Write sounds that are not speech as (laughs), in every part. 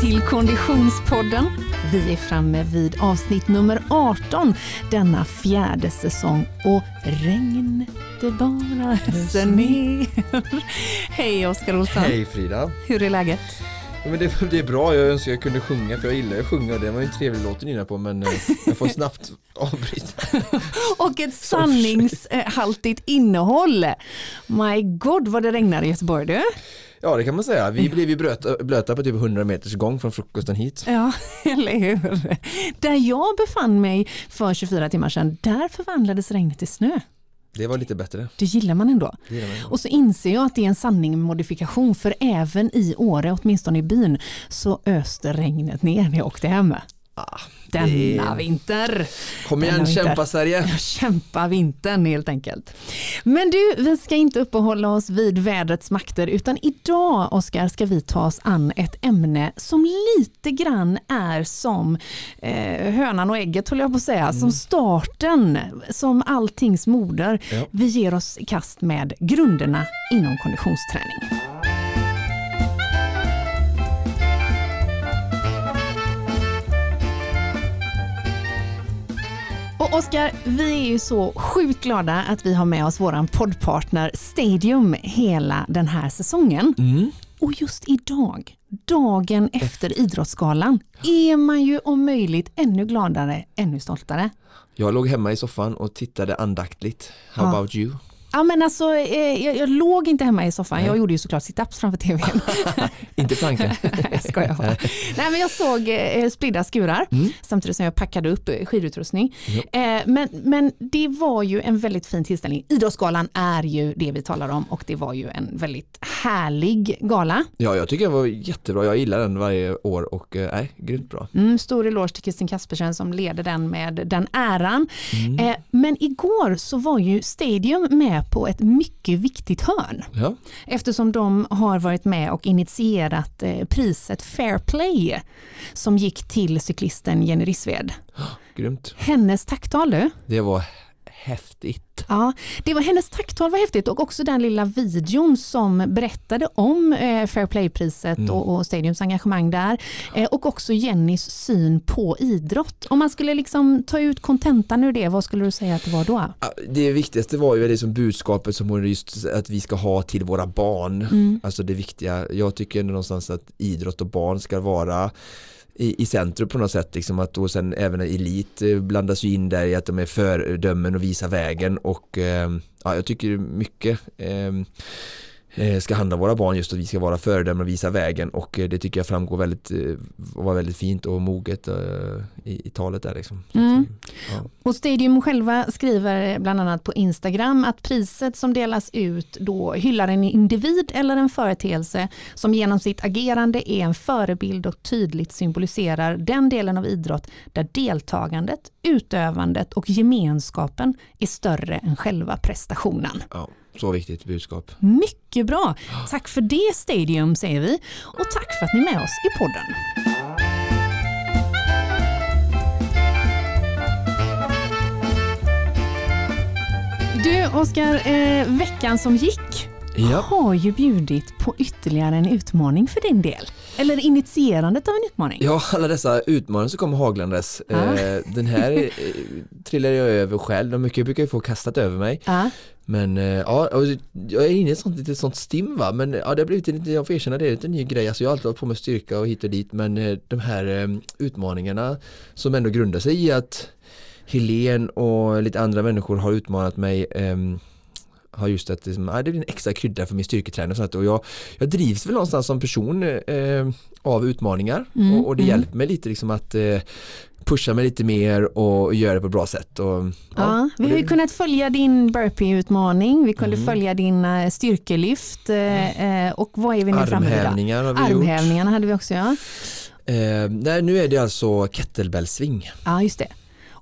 till Konditionspodden. Vi är framme vid avsnitt nummer 18 denna fjärde säsong och regn det bara öser ner. Hej Oskar Olsson. Hej Frida. Hur är läget? Ja, men det, det är bra, jag önskar jag kunde sjunga för jag gillar att sjunga. Det var ju en trevlig låt nynna på men eh, jag får snabbt (laughs) avbryta. (laughs) Och ett sanningshaltigt innehåll. My God vad det regnar i Göteborg du. Ja det kan man säga. Vi blev ju blöta, blöta på typ 100 meters gång från frukosten hit. Ja, (laughs) eller hur. Där jag befann mig för 24 timmar sedan, där förvandlades regnet till snö. Det var lite bättre. Det gillar man ändå. Gillar man. Och så inser jag att det är en sanning med modifikation för även i Åre, åtminstone i byn, så öste regnet ner när jag åkte hem. Ah, Denna vinter. Kom igen, Denna vinter. kämpa Sverige! (laughs) Jag kämpar vintern helt enkelt. Men du, vi ska inte uppehålla oss vid vädrets makter utan idag Oskar ska vi ta oss an ett ämne som lite grann är som eh, hönan och ägget håller jag på att säga, som starten, som alltings moder. Ja. Vi ger oss i kast med grunderna inom konditionsträning. Och Oskar, vi är ju så sjukt glada att vi har med oss våran poddpartner Stadium hela den här säsongen. Mm. Och just idag, dagen efter Idrottsgalan, är man ju om möjligt ännu gladare, ännu stoltare. Jag låg hemma i soffan och tittade andaktligt. How Ja. about you? Ja men alltså, eh, jag, jag låg inte hemma i soffan, Nej. jag gjorde ju såklart situps framför tvn. (laughs) Inte plankan. (laughs) jag skojar bara. Nej men jag såg eh, spridda skurar Mm. samtidigt som jag packade upp eh, skidutrustning. Ja. Eh, men, men det var ju en väldigt fin tillställning. Idrottsgalan är ju det vi talar om och det var ju en väldigt härlig gala. Ja, jag tycker det var jättebra. Jag gillar den varje år och eh, grymt bra. Mm, stor eloge till Kristin Kaspersen som leder den med den äran. Mm. Eh, men igår så var ju Stadium med på ett mycket viktigt hörn Ja, eftersom de har varit med och initierat eh, priset Fair Play som gick till cyklisten Jenny Rissved. (gasps) grymt. Hennes tacktal du. Det var häftigt. Ja, det var hennes tacktal var häftigt och också den lilla videon som berättade om eh, Fair Play-priset Mm. och, och Stadiums engagemang där. Eh, och också Jennys syn på idrott. Om man skulle liksom ta ut kontentan ur det, vad skulle du säga att det var då? Det viktigaste var ju det som budskapet som hon just att vi ska ha till våra barn. Mm. Alltså det viktiga, jag tycker ändå någonstans att idrott och barn ska vara i, i centrum på något sätt, liksom att då sen även elit eh, blandas ju in där i att de är föredömen och visar vägen och eh, ja, jag tycker mycket eh, ska handla våra barn just att vi ska vara föredömen och visa vägen och eh, det tycker jag framgår väldigt, eh, var väldigt fint och moget eh, i, i talet där liksom. Mm. ja. Och Stadium själva skriver bland annat på Instagram att priset som delas ut då hyllar en individ eller en företeelse som genom sitt agerande är en förebild och tydligt symboliserar den delen av idrott där deltagandet, utövandet och gemenskapen är större än själva prestationen. ja, så viktigt budskap. Mycket bra! Tack för det Stadium säger vi och tack för att ni är med oss i podden. Du Oskar, eh, veckan som gick Ja. har ju bjudit på ytterligare en utmaning för din del. Eller initierandet av en utmaning. Ja, alla dessa utmaningar som kommer haglandes. Ja. Eh, den här eh, trillar jag över själv. De mycket brukar jag få kastat över mig. Ja. Men eh, ja, och jag är inne i ett sånt litet sånt stim va. Men ja, det har blivit en lite, jag får erkänna det, är lite ny grej. Alltså jag har alltid hållit på med styrka och hit och dit. Men de här utmaningarna som ändå grundar sig i att Helen och lite andra människor har utmanat mig ehm, har just att liksom, ah, det blir en extra krydda för min styrketräning och sånt och jag, jag drivs väl någonstans som person eh, av utmaningar Mm, och, och det mm. hjälper mig lite liksom att eh, pusha mig lite mer och göra det på ett bra sätt. Och, Ja, vi och har ju kunnat följa din burpee-utmaning, vi kunde Mm. följa dina styrkelyft eh, eh, och vad är vi nu framme vid? Armhävningar har vi gjort. Armhävningarna hade vi också ja. Eh, nej, nu är det alltså kettlebellsving. Ja, just det.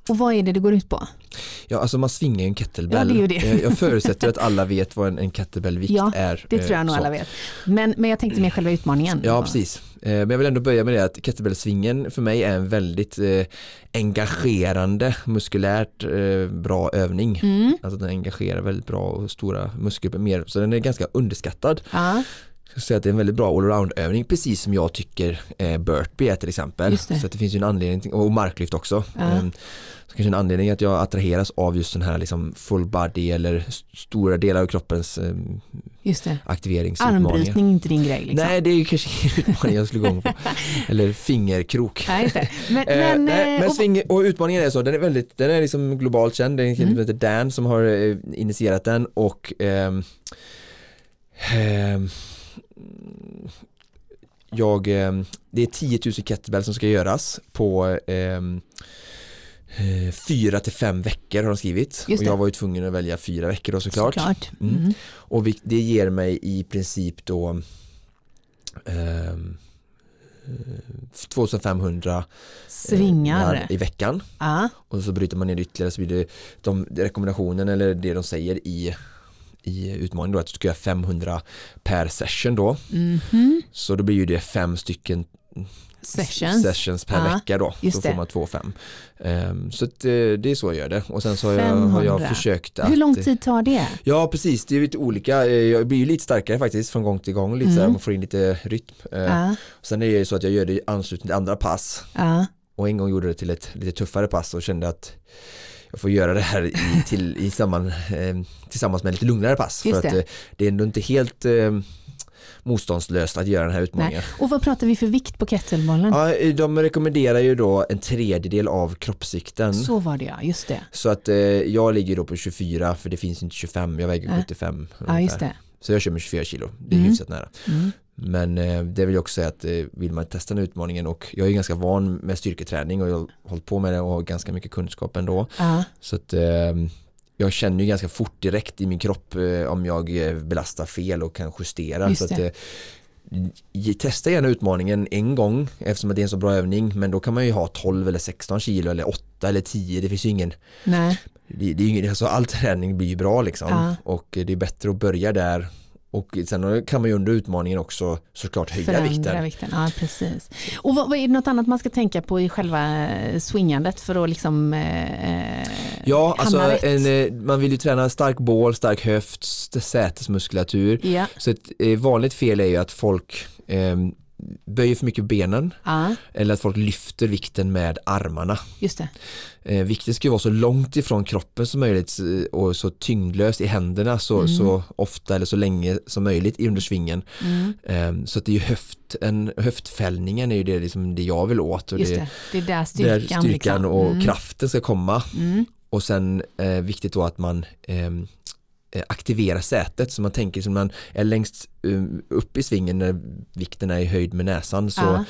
Och vad är det det går ut på? Ja, alltså man svingar ju en kettlebell. Ja, det är ju det. Eh, jag förutsätter att alla vet vad en, en kettlebellvikt Ja, är. Det eh, tror jag nog så. alla vet. Men, men jag tänkte med själva utmaningen. Ja, precis. Eh, Men jag vill ändå börja med det att kettlebellsvingen för mig är en väldigt eh, engagerande, muskulärt eh, bra övning. Mm. Alltså den engagerar väldigt bra och stora muskelgrupper mer, så den är ganska underskattad. Ska säga att det är en väldigt bra allround-övning, precis som jag tycker eh, burpee är till exempel. Så att det finns ju en anledning, och marklyft också. Ja. Så kanske en anledning att jag attraheras av just den här liksom full body eller stora delar av kroppens eh, Just det. aktiveringsutmaningar. Armbrytning är inte din grej liksom. Nej, det är ju kanske ingen utmaning jag skulle gå på. (laughs) Eller fingerkrok. Nej. Men, Eh, men, nej, eh, men och- sving, och utmaningen är så, den är väldigt, den är liksom globalt känd, det är en kille Mm. som heter Dan som har eh, initierat den och ehm, ehm, jag, ehm, det är 10 000 kettlebell som ska göras på ehm, eh, fyra till fem veckor har de skrivit och jag det. var ju tvungen att välja fyra veckor då såklart. Såklart. Mm. Mm. Och vi, det ger mig i princip då ehm, eh, 2500 Svingar. eh, i veckan Ja, och så bryter man ner ytterligare så blir det de, rekommendationen eller det de säger i, i utmaningen då att du ska göra 500 per session då mhm. så då blir ju det fem stycken Sessions. sessions per Ja, vecka då just så får man två fem Ehm, så att, eh, det är så jag gör det och sen så har jag, har jag 500. försökt att Hur lång tid tar det? Ja precis, det är lite olika. Eh, Jag blir ju lite starkare faktiskt från gång till gång, lite så Mm. man får in lite rytm. Ja, Sen är det ju så att jag gör det i anslutning till andra pass ja, och en gång gjorde det till ett lite tuffare pass och kände att jag får göra det här i, till, i samman, eh, tillsammans med lite lugnare pass. Just för att det. eh, det är ändå inte helt eh, motståndslöst att göra den här utmaningen. Och vad pratar vi för vikt på kettlebellen? Ja, de rekommenderar ju då en tredjedel av kroppsvikten. Så, Så var det ja, just det. att eh, jag ligger då på 24 för det finns inte 25, jag väger Nej. 75 Ja, just det. Så jag kör med 24 kilo, det är Mm. hyfsat nära. Mm. Men eh, det vill jag också säga att eh, vill man testa den här utmaningen och jag är ganska van med styrketräning och jag har hållit på med det och har ganska mycket kunskap ändå. Ja, Så att eh, jag känner ju ganska fort direkt i min kropp eh, om jag eh, belastar fel och kan justera. Just så att, eh, testa gärna utmaningen en gång eftersom det är en så bra övning. Men då kan man ju ha 12 eller 16 kilo eller 8 eller 10 det finns ju ingen nej, det, det är ju ingen, alltså all träning blir ju bra liksom. Ja. och det är bättre att börja där och sen kan man ju under utmaningen också såklart höja förändra vikten. vikten. Ja, precis. Och vad, vad är det något annat man ska tänka på i själva eh, swingandet för att liksom eh, Ja, alltså en, eh, man vill ju träna stark bål, stark höft, sätesmuskulatur. Ja, Så ett eh, vanligt fel är ju att folk eh, böjer för mycket benen ja, eller att folk lyfter vikten med armarna. just det. Eh, vikten ska ju vara så långt ifrån kroppen som möjligt eh, och så tyngdlöst i händerna så, Mm. så ofta eller så länge som möjligt under svingen. Mm, Eh, så att det är ju höft, en, höftfällningen är ju det, liksom det jag vill åt och just det, det. Det är där där styrkan, styrkan liksom. och Mm, kraften ska komma. Mm, Och sen eh, viktigt då att man eh, aktiverar sätet så man tänker som man är längst um, upp i svingen när vikten är i höjd med näsan så, ja,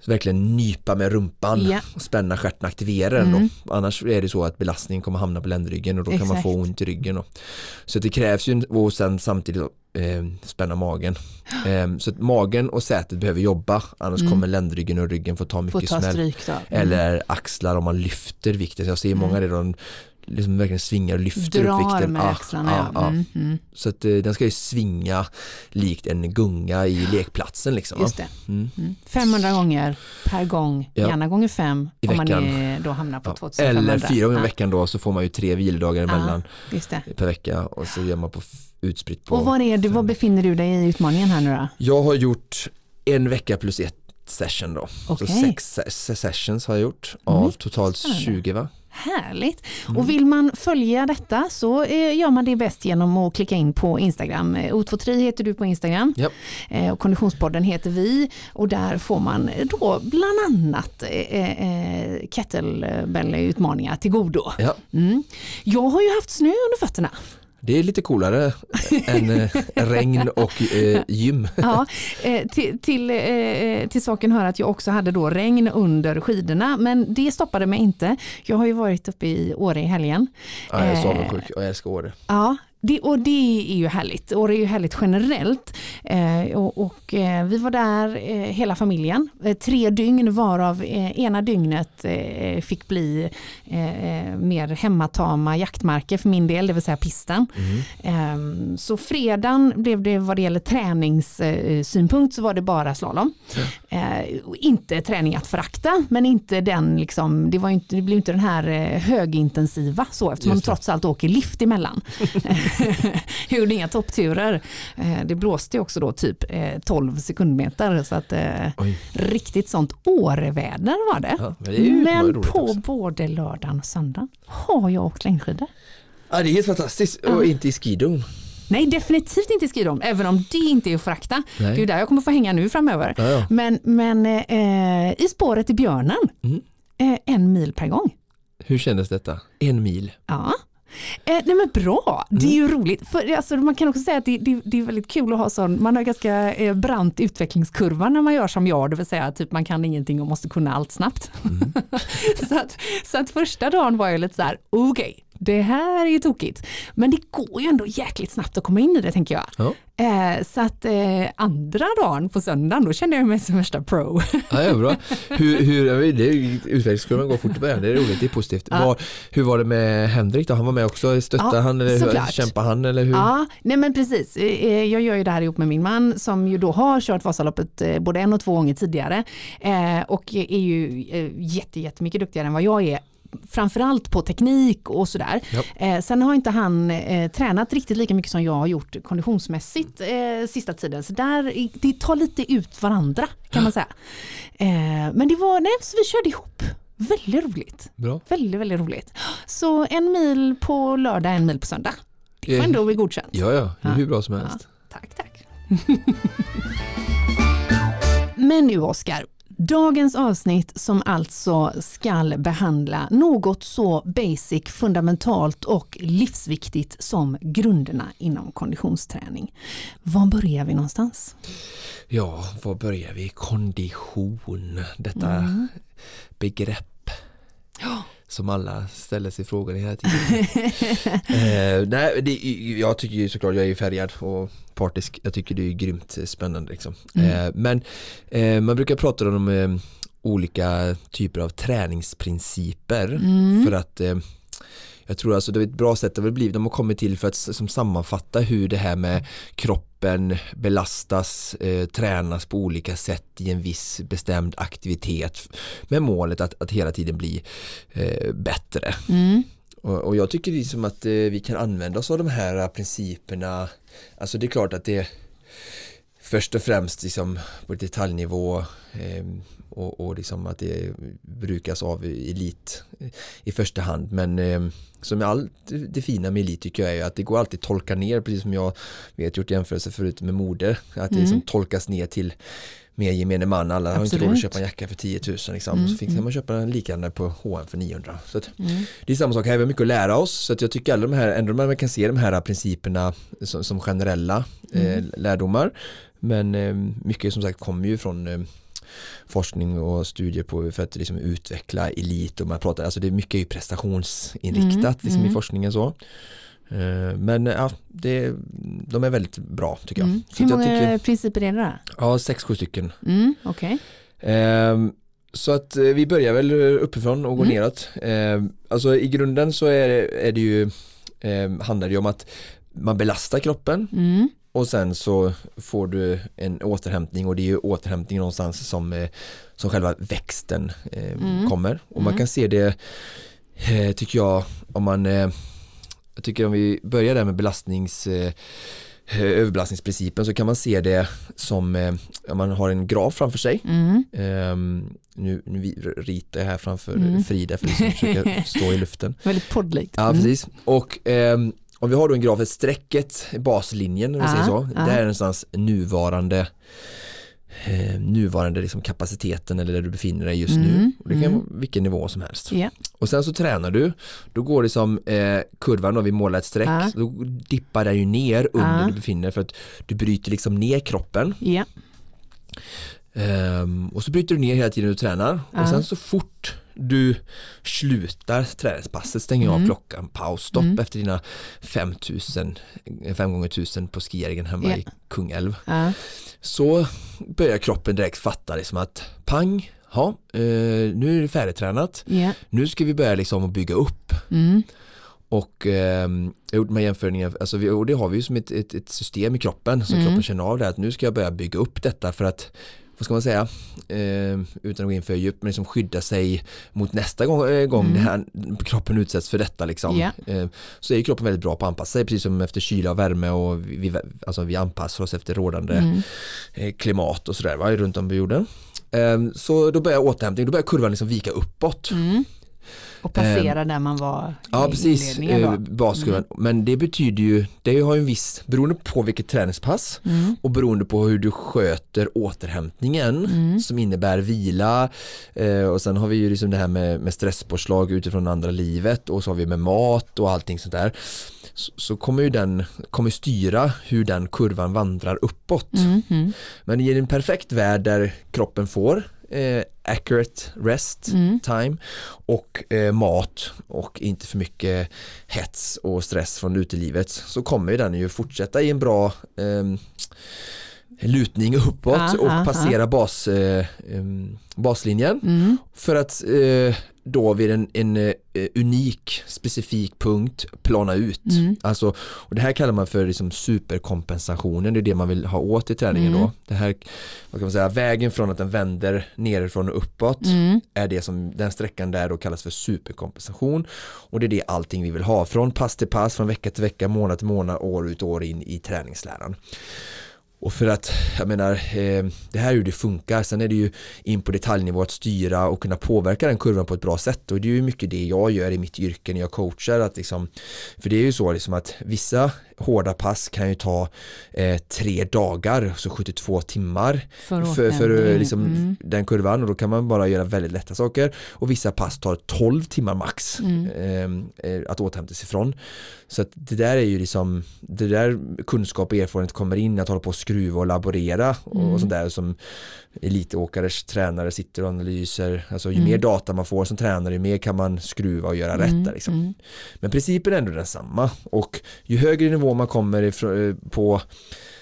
så verkligen nypa med rumpan Ja. och spänna stjärten aktivera den Mm. då. Annars är det så att belastningen kommer hamna på ländryggen och då kan man Exakt. få ont i ryggen då. Så det krävs ju och sen samtidigt eh, spänna magen. (gasps) Eh, så att magen och sätet behöver jobba annars Mm. kommer ländryggen och ryggen få ta mycket ta smäll. Mm. Eller axlar om man lyfter vikten. Jag ser många Mm. där de liksom verkligen svingar och lyfter upp Drar vikten. med Ah, axlarna. ah, ja. ah. Mm, mm. Så att eh, den ska ju svinga likt en gunga i lekplatsen liksom. Just det. Mm. Mm. 500 gånger per gång, Ja. gärna gånger fem I om man veckan. är, då hamnar på Ja. 2500. Eller fyra gånger i veckan då så får man ju tre vilodagar emellan per vecka och så gör man på utspritt på. Och var, är du, var befinner du dig i utmaningen här nu då? Jag har gjort en vecka plus ett session då. Okej. Så sex se- sessions har jag gjort av totalt spännande. 20 va? Härligt. Mm. Och vill man följa detta så eh, gör man det bäst genom att klicka in på Instagram. Eh, O23 heter du på Instagram Japp. eh, och Konditionspodden heter vi och där får man då bland annat kettlebell-utmaningar till godo. Ja, Mm. Jag har ju haft snö under fötterna. Det är lite coolare än eh, regn och eh, gym. (laughs) Ja, eh, till, till, eh, till saken hör att jag också hade då regn under skidorna men det stoppade mig inte. Jag har ju varit uppe i Åre i helgen. Ja, jag är så avundsjuk jag älskar Åre. Ja, det, och det är ju härligt. Och det är ju härligt generellt. Eh, och och eh, vi var där eh, hela familjen. Eh, tre dygn varav eh, ena dygnet eh, fick bli mer hemmatama jaktmarker för min del, det vill säga pisten. Mm. Ehm, Så fredagen blev det vad det gäller träningssynpunkt så var det bara slalom. Och Inte träning att förakta men inte den liksom, det, var inte, det blev inte den här högintensiva så eftersom man trots allt åker lift emellan. (laughs) (laughs) gjorde inga toppturer. Eh, det blåste också då typ 12 sekundmeter så att riktigt sånt åreväder var det. Ja, men det men på också. både lördagen och söndagen har jag åkt längdskidor. Ja, det är helt fantastiskt och inte i skidon. Nej, definitivt inte i skidom, även om det inte är att frakta. Det är ju där jag kommer få hänga nu framöver. Ja, ja. Men, men eh, i spåret i björnen, mm. eh, en mil per gång. Hur kändes detta? En mil? Ja. Eh, nej men bra, det är ju mm. roligt. För, alltså, man kan också säga att det, det, det, är väldigt kul att ha sån, man har ganska eh, brant utvecklingskurva när man gör som jag, det vill säga typ man kan ingenting och måste kunna allt snabbt. Mm. (laughs) så, att, så att första dagen var jag lite så här, okej, okay, det här är ju tokigt. Men det går ju ändå jäkligt snabbt att komma in i det tänker jag. Ja. Eh, så att eh, andra dagen på söndagen, då kände jag mig som värsta pro. Ja, ja, bra. Hur, hur, det utvecklingskurvan går fort i början, det är roligt, det är positivt. Ja. Var, hur var det med Henrik då? Han var med också, stöttade ja, han eller hur, kämpade han eller hur? Ja, nej men precis. Eh, jag gör ju det här ihop med min man som ju då har kört Vasaloppet eh, både en och två gånger tidigare eh, och är ju jätte, jättemycket duktigare än vad jag är framförallt på teknik och sådär. Eh, sen har inte han eh, tränat riktigt lika mycket som jag har gjort konditionsmässigt eh, sista tiden. Så där, det tar lite ut varandra kan man säga. Eh, men det var, nej, så vi körde ihop. Väldigt roligt. Bra. Väldigt, väldigt roligt. Så en mil på lördag, en mil på söndag. Det får ändå bli godkänt. Ja, ja, det är hur bra som helst. Ja, tack, tack. (laughs) Men nu Oskar, Dagens avsnitt som alltså ska behandla något så basic, fundamentalt och livsviktigt som grunderna inom konditionsträning. Var börjar vi någonstans? Ja, var börjar vi? Kondition, detta mm. begrepp. Ja som alla ställer sig frågan hela tiden. (laughs) eh, nej, det, jag tycker ju såklart, jag är ju färgad och partisk. Jag tycker det är grymt spännande. Liksom. Mm. Eh, men eh, man brukar prata om eh, olika typer av träningsprinciper mm. för att eh, jag tror alltså det är ett bra sätt att blir, de har kommit till för att som sammanfatta hur det här med kroppen belastas, eh, tränas på olika sätt i en viss bestämd aktivitet med målet att, att hela tiden bli eh, bättre. Mm. Och, och, jag tycker liksom att eh, vi kan använda oss av de här principerna, alltså det är klart att det först och främst liksom på detaljnivå eh, och, och liksom att det brukas av elit i första hand men eh, som allt det fina med elit tycker jag är att det går alltid att tolka ner precis som jag vet gjort jämförelse förut med mode att det liksom mm. tolkas ner till mer gemene man, alla har inte råd att köpa en jacka för 10 000 liksom. Mm. så fick mm. man köpa en liknande på H&M för 900 så att, mm. det är samma sak här, vi har mycket att lära oss så att jag tycker alla de här, ändå man kan se de här principerna som, som generella eh, mm. lärdomar men eh, mycket som sagt kommer ju från eh, forskning och studier på för att liksom utveckla elit och man pratar, alltså det är mycket prestationsinriktat mm, liksom mm. i forskningen så. Eh, men ja, det, de är väldigt bra tycker jag. Mm. Hur många tycker, principer är det då? Ja, sex, sju stycken. Mm, okay. Ehm, så att eh, vi börjar väl uppifrån och går mm. neråt. Ehm, alltså i grunden så är det, är det ju, ehm, handlar det ju om att man belastar kroppen mm och sen så får du en återhämtning och det är ju återhämtning någonstans som, eh, som själva växten eh, mm. kommer och man mm. kan se det eh, tycker jag om man jag tycker om vi börjar där med belastnings överbelastningsprincipen så kan man se det som om man har en graf framför sig mm. um, nu, nu ritar jag här framför mm. Frida för att försöka (laughs) stå i luften väldigt poddlikt ja precis och um, om vi har då en graf, ett strecket, baslinjen om vi säger så, det här är någonstans nuvarande eh, nuvarande liksom kapaciteten eller där du befinner dig just mm, nu. Och det kan mm. vara vilken nivå som helst. Yeah. Och sen så tränar du, då går det som eh, kurvan och vi målar ett streck, uh. då dippar den ju ner under uh. du befinner dig för att du bryter liksom ner kroppen. Yeah. Um, och så bryter du ner hela tiden du tränar uh. och sen så fort du slutar träningspasset, stänger mm. av klockan, paus, stopp mm. efter dina 5000, 5 gånger 1000 på skijägaren hemma yeah. i Kungälv. Uh. Så börjar kroppen direkt fatta liksom att pang, ja, eh, nu är det färdigtränat, yeah. nu ska vi börja liksom bygga upp. Mm. Och eh, jag har gjort de här jämförningarna, alltså vi, och det har vi ju som ett, ett, ett system i kroppen som mm. kroppen känner av det att nu ska jag börja bygga upp detta för att vad ska man säga, eh, utan att gå in för djupt, men liksom skydda sig mot nästa gång, eh, gång Mm. här, kroppen utsätts för detta liksom. Ja. Eh, så är kroppen väldigt bra på att anpassa sig, precis som efter kyla och värme och vi, vi, alltså vi anpassar oss efter rådande Mm. eh, klimat och sådär va, runt om på jorden. Eh, så då börjar återhämtning, då börjar kurvan liksom vika uppåt. Mm. Och passera där man var Ehm, Ja i precis, eh. Mm. Men det betyder ju, det har ju en viss, beroende på vilket träningspass Mm. och beroende på hur du sköter återhämtningen Mm. som innebär vila eh, och sen har vi ju liksom det här med, med stresspåslag utifrån andra livet och så har vi med mat och allting sånt där. Så, så kommer ju den, kommer styra hur den kurvan vandrar uppåt. Mm. Mm. Men i en perfekt värld där kroppen får eh, accurate rest Mm. time och eh, mat och inte för mycket hets och stress från utelivet så kommer den ju fortsätta i en bra ehm, lutning uppåt Ja, och passera bas, eh, em, baslinjen Mm. för att eh, då vid en, en eh, unik specifik punkt plana ut. Mm. Alltså, och det här kallar man för liksom superkompensationen, det är det man vill ha åt i träningen Mm. då. Det här, vad kan man säga, vägen från att den vänder nerifrån och uppåt Mm. är det som den sträckan där då kallas för superkompensation och det är det allting vi vill ha från pass till pass, från vecka till vecka, månad till månad, år ut och år in i träningsläran. Och för att, jag menar, eh, det här är hur det funkar. Sen är det ju in på detaljnivå att styra och kunna påverka den kurvan på ett bra sätt. Och det är ju mycket det jag gör i mitt yrke när jag coachar. Att liksom, för det är ju så liksom att vissa hårda pass kan ju ta eh, tre dagar, så 72 timmar För, för, för liksom, Mm. den kurvan och då kan man bara göra väldigt lätta saker och vissa pass tar 12 timmar max Mm. eh, eh, att återhämta sig ifrån. Så det där är ju liksom, det där kunskap och erfarenhet kommer in att hålla på och skruva och laborera och, Mm. och sånt där som elitåkares tränare sitter och analyser, alltså ju Mm. mer data man får som tränare, ju mer kan man skruva och göra rätt där liksom. Mm. Men principen är ändå densamma och ju högre nivå man kommer eh, på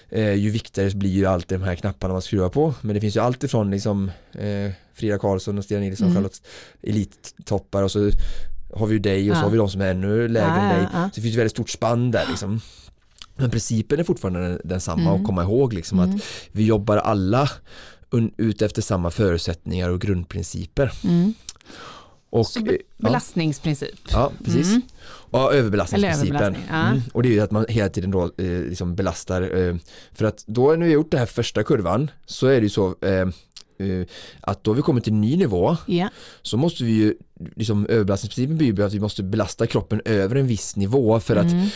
eh, ju viktigare blir ju alltid de här knapparna man skruvar på. Men det finns ju allt ifrån liksom eh, Frida Karlsson och Stina Nilsson, Mm. Charlotte elittoppar och så har vi ju dig och så Ja. har vi de som är ännu lägre Ja, än dig. ja. Så det finns ju väldigt stort spann där liksom. Men principen är fortfarande den- densamma Mm. och komma ihåg liksom Mm. att vi jobbar alla ut efter samma förutsättningar och grundprinciper. Mm. Och, Så eh, be- belastningsprincip. Ja, precis. Mm. Ja, överbelastningsprincipen. Överbelastning, ja. Mm. Och det är ju att man hela tiden då eh, liksom belastar. Eh, för att då när vi har gjort den här första kurvan så är det ju så eh, eh, att då vi kommer till en ny nivå Ja. så måste vi ju, liksom överbelastningsprincipen bygger på att vi måste belasta kroppen över en viss nivå för att Mm.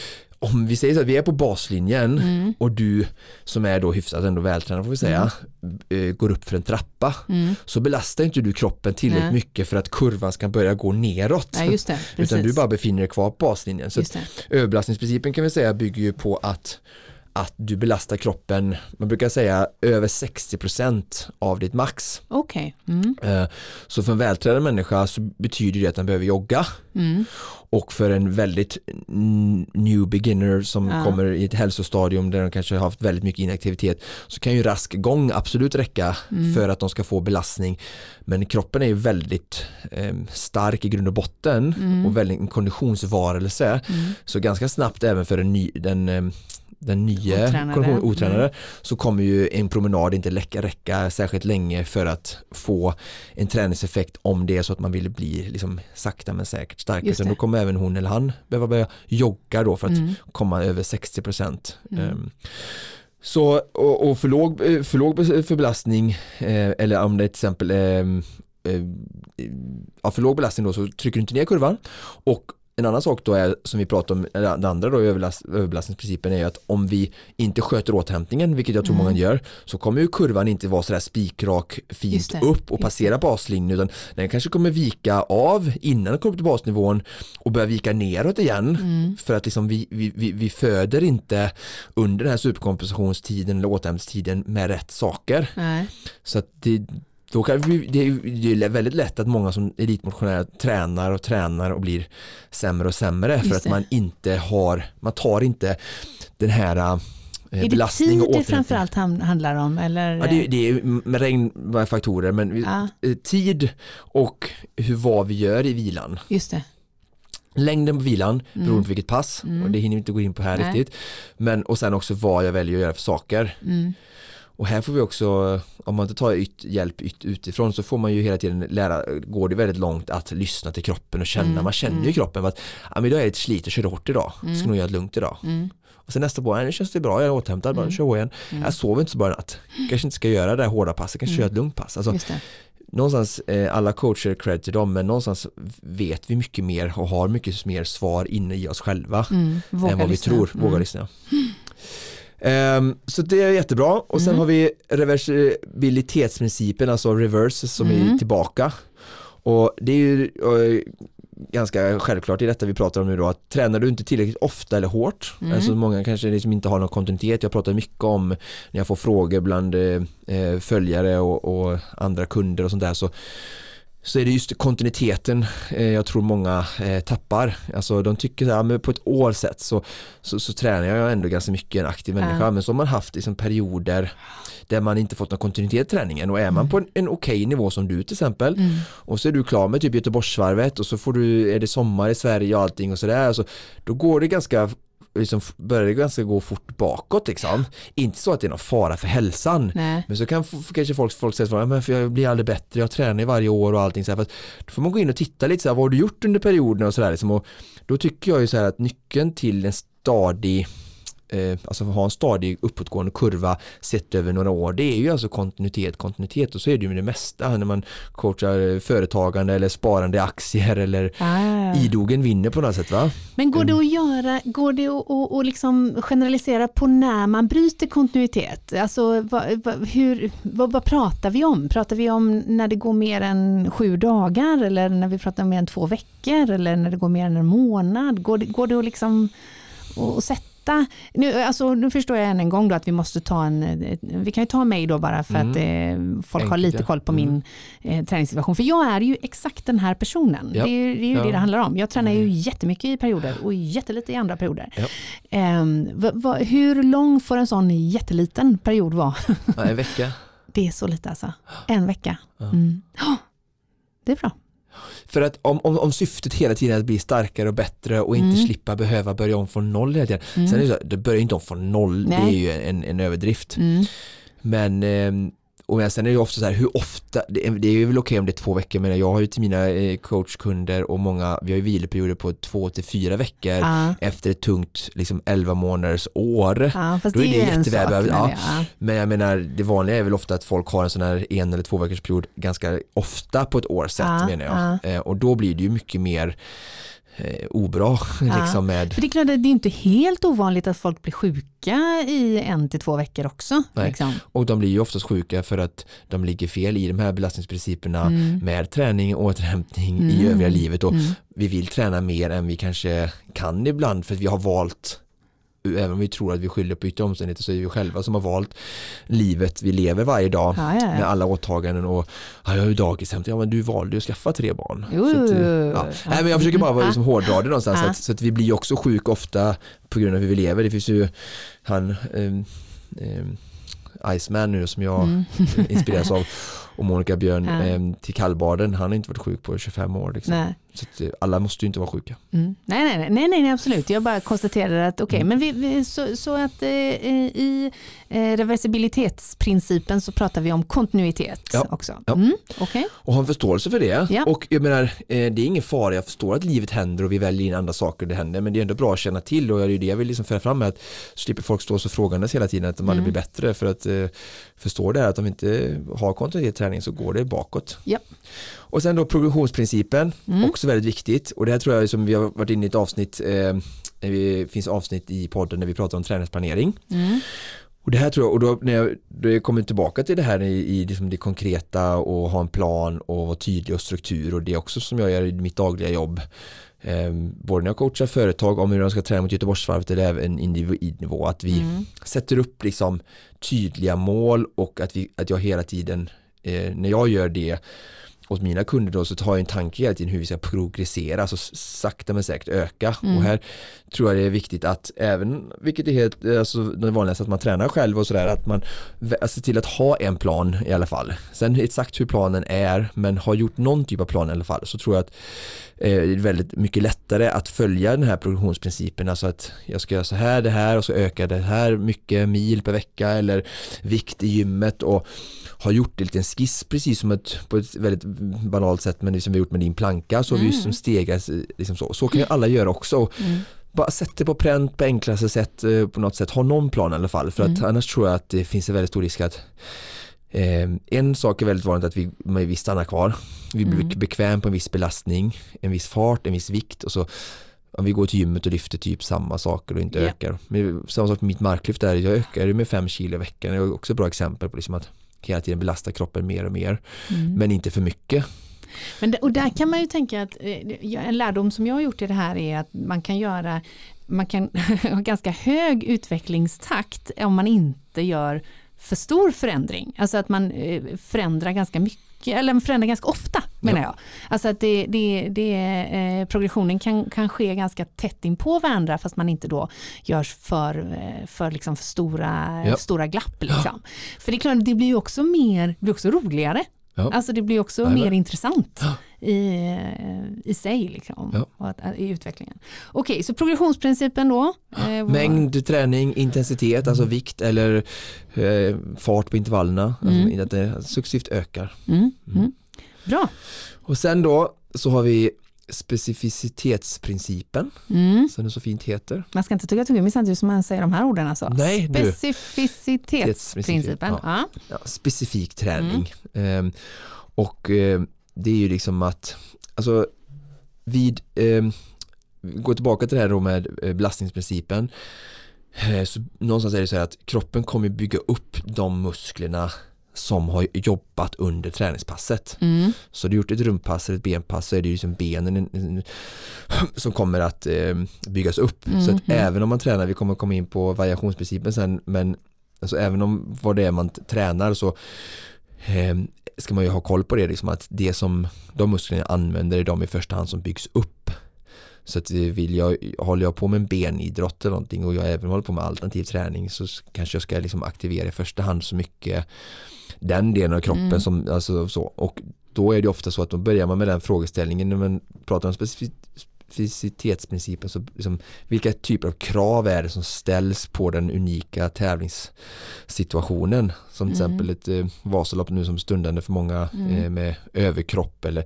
Om vi säger så att vi är på baslinjen Mm. och du som är då hyfsat ändå vältränad får vi säga eh, går upp för en trappa Mm. så belastar inte du kroppen tillräckligt Nej. mycket för att kurvan ska börja gå neråt. Nej, det. (laughs) Utan du bara befinner dig kvar på baslinjen. Så överbelastningsprincipen kan vi säga bygger ju på att att du belastar kroppen, man brukar säga över 60% av ditt max. Okej. Mm. Eh, Så för en vältränad människa så betyder det att den behöver jogga Mm. och för en väldigt new beginner som Ja. kommer i ett hälsostadium där de kanske har haft väldigt mycket inaktivitet så kan ju rask gång absolut räcka Mm. för att de ska få belastning men kroppen är ju väldigt eh, stark i grund och botten Mm. och väldigt en konditionsvarelse Mm. så ganska snabbt även för den, ny, den, eh, den nya Otränade. otränade Mm. så kommer ju en promenad inte räcka, räcka särskilt länge för att få en träningseffekt om det är så att man vill bli liksom sakta men säkert starkare. Det. då kommer även hon eller han behöva börja jogga då för att Mm. komma över 60%. Mm. Ehm, Så, och, och för låg, eh, för låg be- för belastning eh, eller om det till exempel ehm, eh, ja, för låg belastning då så trycker du inte ner kurvan och en annan sak då är som vi pratar om, det andra då överlast, överbelastningsprincipen är att om vi inte sköter återhämtningen, vilket jag tror Mm. många gör, så kommer ju kurvan inte vara sådär spikrak fint upp och passera baslinjen utan den kanske kommer vika av innan den kommer till basnivån och börja vika neråt igen Mm. för att liksom vi, vi, vi, vi föder inte under den här superkompensationstiden eller återhämtningstiden med rätt saker. Nej. Så att det, då kan vi, det, är, det är väldigt lätt att många som elitmotionärer tränar och tränar och blir sämre och sämre för att man inte har, man tar inte den här eh, Är det tid och det framförallt handlar om? Eller? Ja, det, det är med regn faktorer men Ja, eh, tid och hur, vad vi gör i vilan. just det. Längden på vilan Mm. beroende på vilket pass Mm. och det hinner vi inte gå in på här Nej. riktigt. Men och sen också vad jag väljer att göra för saker. Mm. Och här får vi också, om man inte tar yt, hjälp yt, utifrån så får man ju hela tiden lära, går det väldigt långt att lyssna till kroppen och känna, Mm, man känner ju mm. kroppen att ja, men idag är det ett slit och kör hårt idag, Mm. ska nog göra det lugnt idag. Mm. Och sen nästa på, nu känns det bra, jag är återhämtad, bara Mm. kör igen. Mm. Jag sover inte så bra i natt, kanske inte ska göra det här hårda passet, kanske Mm. köra ett lugnt pass. Alltså, någonstans, eh, alla coacher cred till dem, men någonstans vet vi mycket mer och har mycket mer svar inne i oss själva Mm. Än vad vi lyssna. tror. Våga Mm. lyssna. (gasps) (sniffs) Ehm, så det är jättebra och sen Mm. har vi reversibilitetsprincipen, alltså reverse som är Mm. tillbaka. Och det är ju eh, ganska självklart i detta vi pratar om nu då att tränar du inte tillräckligt ofta eller hårt, Mm. alltså många kanske liksom inte har någon kontinuitet, jag pratar mycket om när jag får frågor bland eh, eh, följare och, och andra kunder och sånt där så så är det just kontinuiteten eh, jag tror många eh, tappar. Alltså de tycker att ja, på ett år sett så, så, så tränar jag ändå ganska mycket en aktiv människa Ja. men så har man haft liksom, perioder där man inte fått någon kontinuitet i träningen och är man på en, en okej nivå som du till exempel Mm. och så är du klar med typ Göteborgsvarvet och så får du, är det sommar i Sverige och allting och sådär så då går det ganska liksom, börjar det ganska gå fort bakåt liksom. Inte så att det är någon fara för hälsan Nej. men så kan kanske folk, folk säga här, men för jag blir aldrig bättre, jag tränar ju varje år och allting så här, för att då får man gå in och titta lite så här, vad har du gjort under perioden och sådär liksom, och då tycker jag ju så här att nyckeln till en stadig eh, alltså ha en stadig uppåtgående kurva sett över några år det är ju alltså kontinuitet, kontinuitet och så är det ju med det mesta när man coachar eh, företagande eller sparande i aktier eller ja. idogen vinner på något sätt va? Men går det att göra, går det att, att liksom generalisera på när man bryter kontinuitet? Alltså vad, vad, hur, vad, vad pratar vi om? Pratar vi om när det går mer än sju dagar eller när vi pratar om mer än två veckor eller när det går mer än en månad? Går det, går det att liksom att sätta nu, alltså, nu förstår jag än en gång då att vi måste ta en, eh, vi kan ju ta mig då bara för Mm. att eh, folk har Enkelt, lite ja. koll på Mm. min eh, träningssituation. För jag är ju exakt den här personen. Ja. Det är ju det är ju Ja. det det handlar om. Jag tränar ju Mm. jättemycket i perioder och jättelite i andra perioder. Ja. Ehm, va, va, hur lång får en sån jätteliten period vara? En vecka. (laughs) Det är så lite alltså. En vecka. Mm. Ja, (gasps) Det är bra. För att om, om, om syftet hela tiden är att bli starkare och bättre och inte Mm. slippa behöva börja om från noll hela tiden. Mm. Sen är det så här, det börjar inte om från noll, det är Nej. ju en, en överdrift. Mm. Men ehm, och men sen är det ju ofta så här, hur ofta, det är, det är väl okej om det är två veckor, men jag har ju till mina eh, coachkunder och många, vi har ju viloperioder på två till fyra veckor Ja. efter ett tungt liksom 11 månaders år. Ja, fast Då är det är det jättevälbehövligt, men ja. ja. Men jag menar, det vanliga är väl ofta att folk har en sån här en eller två veckors period ganska ofta på ett år sett Ja, menar jag. Eh, och då blir det ju mycket mer eh, obra (laughs) Ja. liksom med För det är klart det är inte helt ovanligt att folk blir sjuka i en till två veckor också. Liksom. och de blir ju oftast sjuka för att de ligger fel i de här belastningsprinciperna Mm. med träning och återhämtning i Mm. övriga livet och Mm. vi vill träna mer än vi kanske kan ibland för att vi har valt även om vi tror att vi skyller på yttre omständigheter så är det vi själva som har valt livet vi lever varje dag Ja, ja, med ja. alla åtaganden och ja, jag har ju dagishämtat, ja men du valde ju att skaffa tre barn. Jo, att, eh, ja. Nej, men jag försöker bara vara liksom hårdra det någonstans så, att, så att vi blir också sjuka ofta på grund av hur vi lever. Det finns ju han ehm, ehm, Iceman nu som jag Mm. inspireras av och Monica Björn (laughs) Ja. ehm, till kallbaden, han har inte varit sjuk på 25 år. Liksom. Så eh, alla måste ju inte vara sjuka. Mm. Nej, nej, nej, nej, nej, absolut. Jag bara konstaterar att okej, Mm. men vi, vi, så, så att eh, i eh, reversibilitetsprincipen så pratar vi om kontinuitet Ja. också. Ja. Mm. Okej. och ha en förståelse för det. Ja. Och jag menar, eh, det är ingen fara, jag förstår att livet händer och vi väljer in andra saker, det händer, men det är ändå bra att känna till och det är ju det jag vill liksom föra fram med att slipper folk stå så frågandes hela tiden att de aldrig Mm. blir bättre för att eh, förstå det här att om vi inte har kontinuerlig träning så går det bakåt. Ja. Och sen då progressionsprincipen, Mm. Också väldigt viktigt och det här tror jag som vi har varit inne i ett avsnitt, eh, det finns avsnitt i podden där vi pratar om träningsplanering. Mm. Och det här tror jag, och då när jag, då jag kommer tillbaka till det här i, i liksom det konkreta och ha en plan och vara tydlig och struktur och det är också som jag gör i mitt dagliga jobb. Eh, både när jag coachar företag om hur de ska träna mot Göteborgsvarvet eller även individnivå att vi Mm. sätter upp liksom tydliga mål och att, vi, att jag hela tiden eh, när jag gör det hos mina kunder då så har jag en tanke hela tiden hur vi ska progressera, alltså sakta men säkert öka. Mm. Och här tror jag det är viktigt att även, vilket är helt, alltså det vanligaste att man tränar själv och sådär, att man ser till att ha en plan i alla fall. Sen exakt hur planen är, men har gjort någon typ av plan i alla fall, så tror jag att eh, det är väldigt mycket lättare att följa den här progressionsprincipen, alltså att jag ska göra så här, det här och så ökar det här mycket mil per vecka eller vikt i gymmet och har gjort en liten skiss precis som ett, på ett väldigt banalt sätt men som vi gjort med din planka så mm. vi som stegas liksom så. Så kan ju alla göra också. Mm. Bara sätt det på pränt på enklaste sätt eh, på något sätt. Ha någon plan i alla fall för att mm. annars tror jag att det finns en väldigt stor risk att eh, en sak är väldigt vanligt att vi, vi stannar kvar. Vi blir mm. bekväm på en viss belastning, en viss fart, en viss vikt och så om vi går till gymmet och lyfter typ samma saker och inte yeah. ökar. Men samma sak med mitt marklyft där, jag ökar med fem kilo i veckan. Det är också ett bra exempel på liksom att hela tiden belasta kroppen mer och mer. Mm. Men inte för mycket. Men och där kan man ju tänka att eh, en lärdom som jag har gjort i det här är att man kan göra man kan (laughs) ha ganska hög utvecklingstakt om man inte gör för stor förändring. Alltså att man eh, förändrar ganska mycket eller förändrar ganska ofta menar ja. jag. Alltså att det, det, det, eh, progressionen kan, kan ske ganska tätt in på varandra fast man inte då görs för, eh, för, liksom för stora, ja. stora glapp. Liksom. För det är klart, det blir ju också mer, blir också roligare. Alltså det blir också mer intressant i, i sig liksom, ja. i utvecklingen. Okej, okay, så progressionsprincipen då? Eh, Mängd träning, intensitet, alltså vikt eller eh, fart på intervallerna. Alltså mm. Alltså, att det successivt ökar. Mm. Mm. mm. Bra. Och sen då så har vi specificitetsprincipen mm. som det så fint heter. Man ska inte tugga tuggummi samtidigt som man säger de här orden alltså. Nej, Specificitetsprincipen. Ja. Ja, specifik träning. Mm. Um, och um, det är ju liksom att alltså vid um, gå tillbaka till det här då med eh, belastningsprincipen eh, så någonstans är det så här att kroppen kommer bygga upp de musklerna som har jobbat under träningspasset. Mm. Så du gjort ett rumpass eller ett benpass så är det ju som benen som kommer att eh, byggas upp. Mm. Så att mm. även om man tränar, vi kommer komma in på variationsprincipen sen, men alltså även om vad det är man tränar så eh, ska man ju ha koll på det, liksom att det som de musklerna använder är de i första hand som byggs upp. Så att vill jag, håller jag på med en benidrott eller någonting och jag även håller på med alternativ träning så kanske jag ska liksom aktivera i första hand så mycket den delen av kroppen mm. som, alltså så. Och då är det ofta så att då börjar man med den frågeställningen när man pratar om specificitetsprincipen så liksom, vilka typer av krav är det som ställs på den unika tävlingssituationen som till mm. exempel ett eh, Vasalopp nu som stundande för många mm. eh, med överkropp eller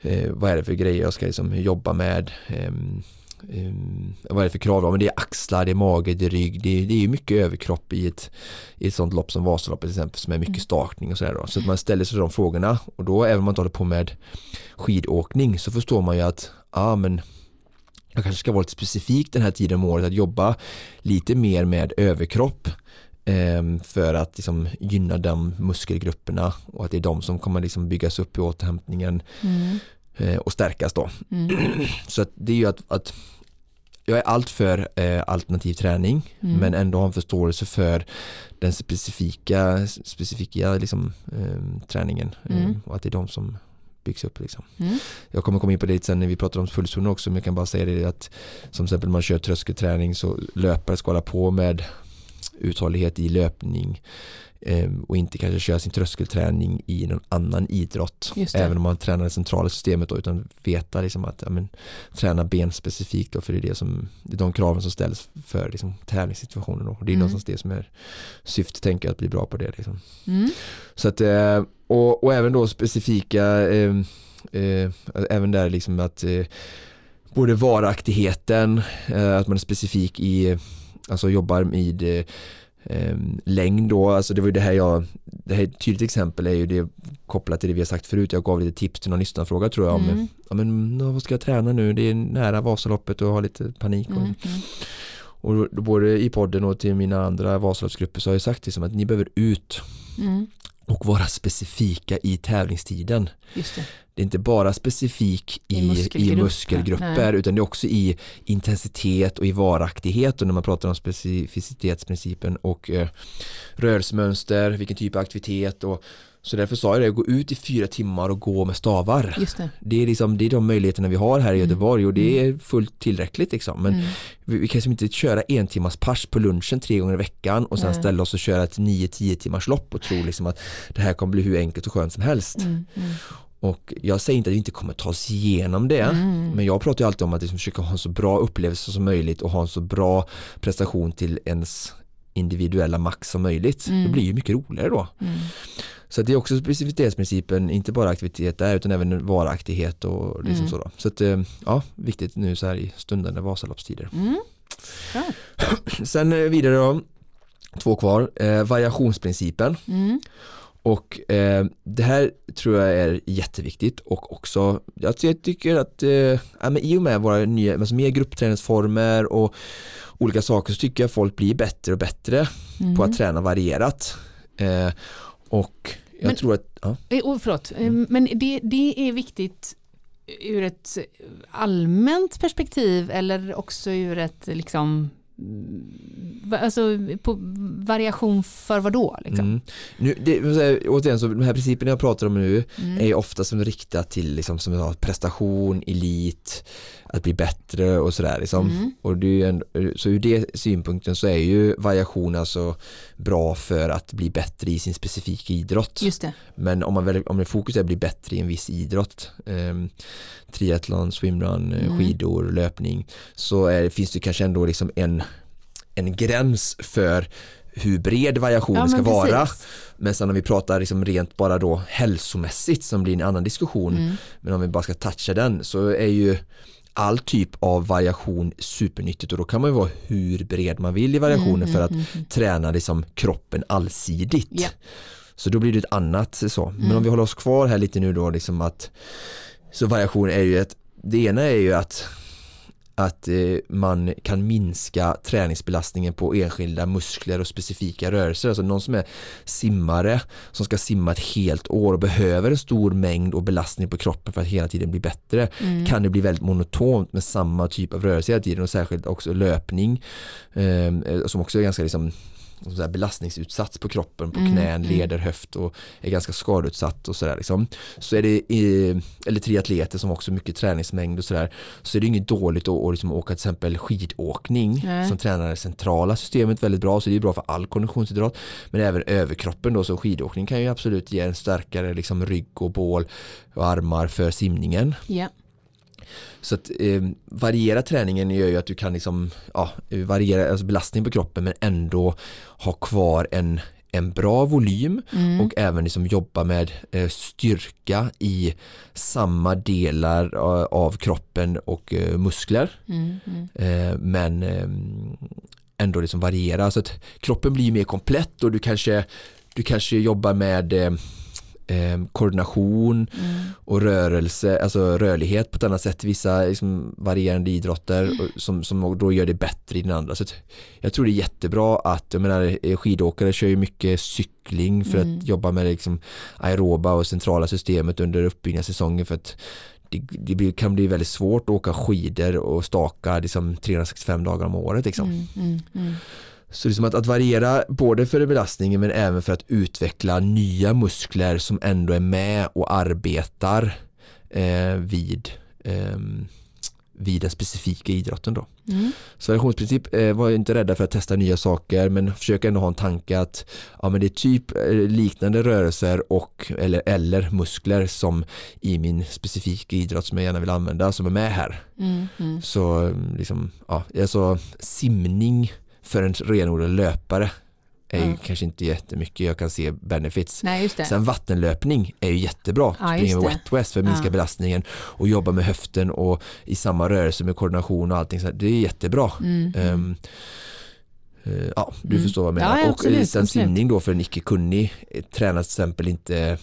eh, vad är det för grejer jag ska liksom jobba med ehm, um, vad är det för krav? Men det är axlar, det är mage, det är rygg. Det är, det är mycket överkropp i ett, i ett sånt lopp som Vasaloppet till exempel som är mycket mm. stakning och sådär. Så att man ställer sig de frågorna och då även om man inte håller på med skidåkning så förstår man ju att ah, men jag kanske ska vara lite specifik den här tiden om året att jobba lite mer med överkropp ehm, för att liksom gynna de muskelgrupperna och att det är de som kommer liksom byggas upp i återhämtningen mm. Eh, och stärkas då. Mm. (clears throat) Så det är ju att, att jag är allt för eh, alternativ träning mm. men ändå har en förståelse för den specifika, specifika liksom, eh, träningen eh, mm. och att det är de som byggs upp. Liksom. Mm. Jag kommer komma in på det sen när vi pratar om pulszoner också men jag kan bara säga det att som exempel man kör tröskelträning så löpare ska hålla på med uthållighet i löpning Ehm, och inte kanske köra sin tröskelträning i någon annan idrott. Även om man tränar det centrala systemet då, utan veta liksom att ja, men, träna ben specifikt då, för det är, det som, det är de kraven som ställs för liksom, tävlingssituationen. Då. Det är mm. någonstans det som är syftet, tänker jag, att bli bra på det. Liksom. Mm. Så att, eh, och, och även då specifika, eh, eh, även där liksom att eh, både varaktigheten, eh, att man är specifik i, alltså jobbar med eh, eh, längd då, alltså det var ju det här jag, det här ett tydligt exempel är ju det kopplat till det vi har sagt förut, jag gav lite tips till någon lyssnarfråga tror jag om, mm. ja men vad ska jag träna nu, det är nära Vasaloppet och har lite panik. Och, mm. mm. och både i podden och till mina andra Vasaloppsgrupper så har jag sagt liksom att ni behöver ut mm. och vara specifika i tävlingstiden. Just det det är inte bara specifik i, I, muskelgrupper, i muskelgrupper utan det är också i intensitet och i varaktighet och när man pratar om specificitetsprincipen och eh, rörelsemönster, vilken typ av aktivitet och Så därför sa jag det, gå ut i fyra timmar och gå med stavar. Det. Det är, liksom, det är de möjligheterna vi har här i Mm. Göteborg och det är fullt tillräckligt liksom. Men Mm. vi, vi kan liksom inte köra en timmars pers på lunchen tre gånger i veckan och sen Nej. ställa oss och köra ett 9-10 timmars lopp och tro liksom att det här kommer bli hur enkelt och skönt som helst. Mm. Mm. Och jag säger inte att vi inte kommer ta oss igenom det Mm. men jag pratar ju alltid om att liksom försöka ha en så bra upplevelse som möjligt och ha en så bra prestation till ens individuella max som möjligt. Mm. Det blir ju mycket roligare då. Mm. Så det är också specificitetsprincipen, inte bara aktivitet där utan även varaktighet och liksom Mm. så då. Så att eh, ja, viktigt nu så här i stundande Vasaloppstider. Mm. (clears throat) Sen eh, vidare då, två kvar, eh, variationsprincipen. Och eh, det här tror jag är jätteviktigt och också, jag ty- jag tycker att eh, ja, men i och med våra nya, alltså mer gruppträningsformer och olika saker så tycker jag folk blir bättre och bättre Mm. på att träna varierat. Eh, och jag Men- tror att, ja, Eh, oh, förlåt, Mm. men det, det är viktigt ur ett allmänt perspektiv eller också ur ett liksom Alltså på variation för vad då? Liksom? mm. nu, det, återigen så de här principerna jag pratar om nu Mm. är ofta som riktat till liksom, som jag sa, prestation, elit, att bli bättre och sådär liksom. Mm. Och det är en, så ur det synpunkten så är ju variation alltså bra för att bli bättre i sin specifika idrott. Men om man väl, om det fokus är att bli bättre i en viss idrott, eh, triathlon, swimrun, eh, Mm. skidor, löpning, så är, finns det kanske ändå liksom en, en gräns för hur bred variationen Ja, ska men vara. precis. Men sen om vi pratar liksom rent bara då hälsomässigt som blir en annan diskussion, Mm. men om vi bara ska toucha den så är ju all typ av variation supernyttigt och då kan man ju vara hur bred man vill i variationen Mm, för att mm, mm. träna liksom kroppen allsidigt. Ja. Så då blir det ett annat så. Men Mm. om vi håller oss kvar här lite nu då liksom att så variation är ju ett, det ena är ju att att eh, man kan minska träningsbelastningen på enskilda muskler och specifika rörelser. Alltså någon som är simmare som ska simma ett helt år och behöver en stor mängd och belastning på kroppen för att hela tiden bli bättre Mm. kan det bli väldigt monotont med samma typ av rörelse hela tiden och särskilt också löpning eh, som också är ganska liksom så här belastningsutsatt på kroppen, på Mm, knän, mm. leder, höft och är ganska skadeutsatt och sådär liksom. Så är det, i, eller triatleter som också mycket träningsmängd och sådär, så är det inget dåligt att, att liksom åka till exempel skidåkning Nej. som tränar det centrala systemet väldigt bra, så det är bra för all konditionsidrott, men även överkroppen då, så skidåkning kan ju absolut ge en starkare liksom rygg och bål och armar för simningen. Ja. Så att eh, variera träningen gör ju att du kan liksom, ja, variera alltså belastning på kroppen men ändå ha kvar en, en bra volym Mm. och även liksom jobba med eh, styrka i samma delar eh, av kroppen och eh, muskler. Mm. Mm. Eh, men eh, ändå liksom variera så att kroppen blir mer komplett och du kanske, du kanske jobbar med eh, koordination Mm. och rörelse, alltså rörlighet på ett annat sätt i vissa liksom, varierande idrotter och, som, som då gör det bättre i den andra. Så jag tror det är jättebra att, jag menar eh, skidåkare kör ju mycket cykling för Mm. att jobba med liksom aeroba och centrala systemet under uppbyggnadssäsongen för att det, det kan bli väldigt svårt att åka skidor och staka liksom 365 dagar om året. Liksom. Mm. Mm. Mm. Så det är som att, att variera både för belastningen men även för att utveckla nya muskler som ändå är med och arbetar eh, vid, ehm, vid den specifika idrotten då. Mm. Så variationsprincip eh, var inte rädda för att testa nya saker men försöka ändå ha en tanke att ja, men det är typ eh, liknande rörelser och eller, eller muskler som i min specifika idrott som jag gärna vill använda som är med här. Mm. Mm. Så eh, liksom, ja, alltså simning för en renodlad löpare är ju kanske inte jättemycket jag kan se benefits. Nej. Sen vattenlöpning är ju jättebra, Ja, springa med wet west för att minska Ja. belastningen och jobba med höften och i samma rörelse med koordination och allting. Så det är jättebra. Mm. Eh, ja, du Mm. förstår vad jag Ja, menar. ja, och absolut, sen absolut. simning då för en icke-kunnig eh, tränar till exempel inte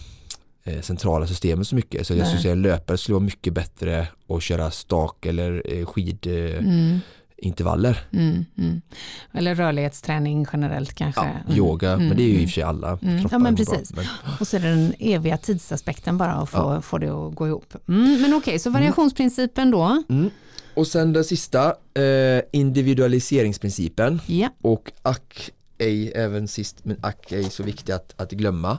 eh, centrala systemet så mycket. Så jag Nej. skulle säga en löpare skulle vara mycket bättre att köra stak eller eh, skidintervaller. Mm. Mm. Mm. Eller rörlighetsträning generellt kanske. Ja, Mm. yoga, Mm. men det är ju i Mm. och för sig alla Mm. Ja, men mår bra. precis. Men, Och så är det den eviga tidsaspekten bara att få, Ja. få det att gå ihop. Mm, men okej, så variationsprincipen då. mm. Och sen den sista, eh, individualiseringsprincipen. Ja. och ack ej även sist men ack ej så viktigt att, att glömma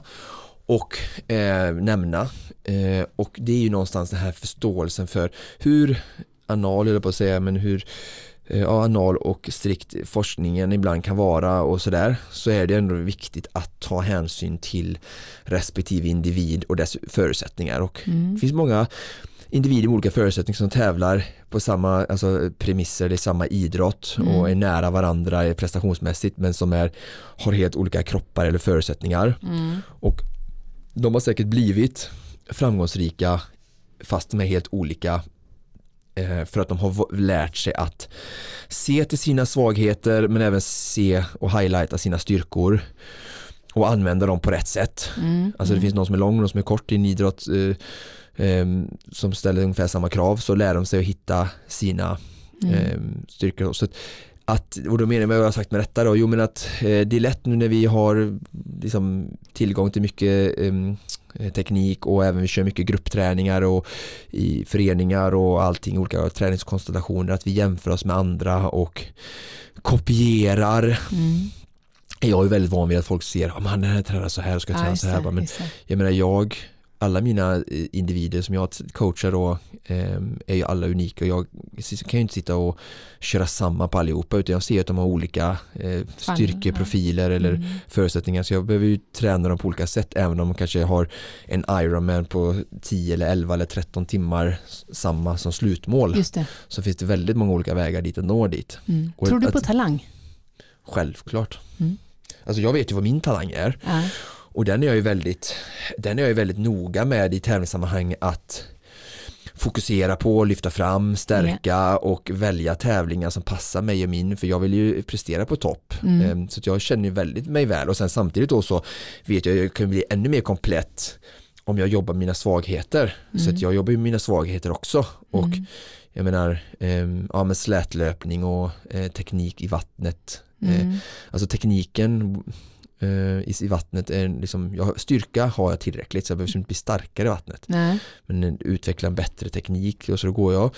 och eh, nämna. Eh, och det är ju någonstans den här förståelsen för hur anal, eller på att säga, men hur anal och strikt forskningen ibland kan vara och sådär så är det ändå viktigt att ta hänsyn till respektive individ och dess förutsättningar och Mm. det finns många individer med olika förutsättningar som tävlar på samma alltså, premisser, det är samma idrott Mm. och är nära varandra prestationsmässigt men som är, har helt olika kroppar eller förutsättningar Mm. och de har säkert blivit framgångsrika fast är helt olika eh, för att de har lärt sig att se till sina svagheter men även se och highlighta sina styrkor och använda dem på rätt sätt. Mm. Alltså det finns någon som är lång och någon som är kort i en idrott eh, eh, som ställer ungefär samma krav så lär de sig att hitta sina Mm. eh, styrkor. Så att, att, och då menar jag vad jag har sagt med detta då? Jo men att eh, det är lätt nu när vi har liksom, tillgång till mycket eh, teknik och även vi kör mycket gruppträningar och i föreningar och allting, olika träningskonstellationer, att vi jämför oss med andra och kopierar. Mm. Jag är väldigt van vid att folk ser, om han tränar så här och ska Ja, träna så här. Men jag menar jag, alla mina eh, individer som jag coachar då eh, är ju alla unika och jag kan ju inte sitta och köra samma på allihopa utan jag ser att de har olika eh, styrkeprofiler eller Mm. förutsättningar så jag behöver ju träna dem på olika sätt även om de kanske har en Ironman på 10 eller 11 eller 13 timmar samma som slutmål så finns det väldigt många olika vägar dit att nå dit. Mm. Och Tror du att- på talang? Självklart. Mm. Alltså jag vet ju vad min talang är Ja. Och den är jag ju väldigt, den är jag ju väldigt noga med i tävlingssammanhang att fokusera på, lyfta fram, stärka och välja tävlingar som passar mig och min för jag vill ju prestera på topp. Mm. Ehm, Så jag känner ju väldigt mig väl och sen samtidigt då så vet jag att jag kan bli ännu mer komplett om jag jobbar med mina svagheter. Så Mm. att jag jobbar ju med mina svagheter också och Mm. jag menar ehm, ja, med slätlöpning och eh, teknik i vattnet. Eh, Mm. Alltså tekniken eh, i, i vattnet är liksom, jag, styrka har jag tillräckligt så jag behöver inte bli starkare i vattnet. Nej. Men eh, utveckla en bättre teknik och så går jag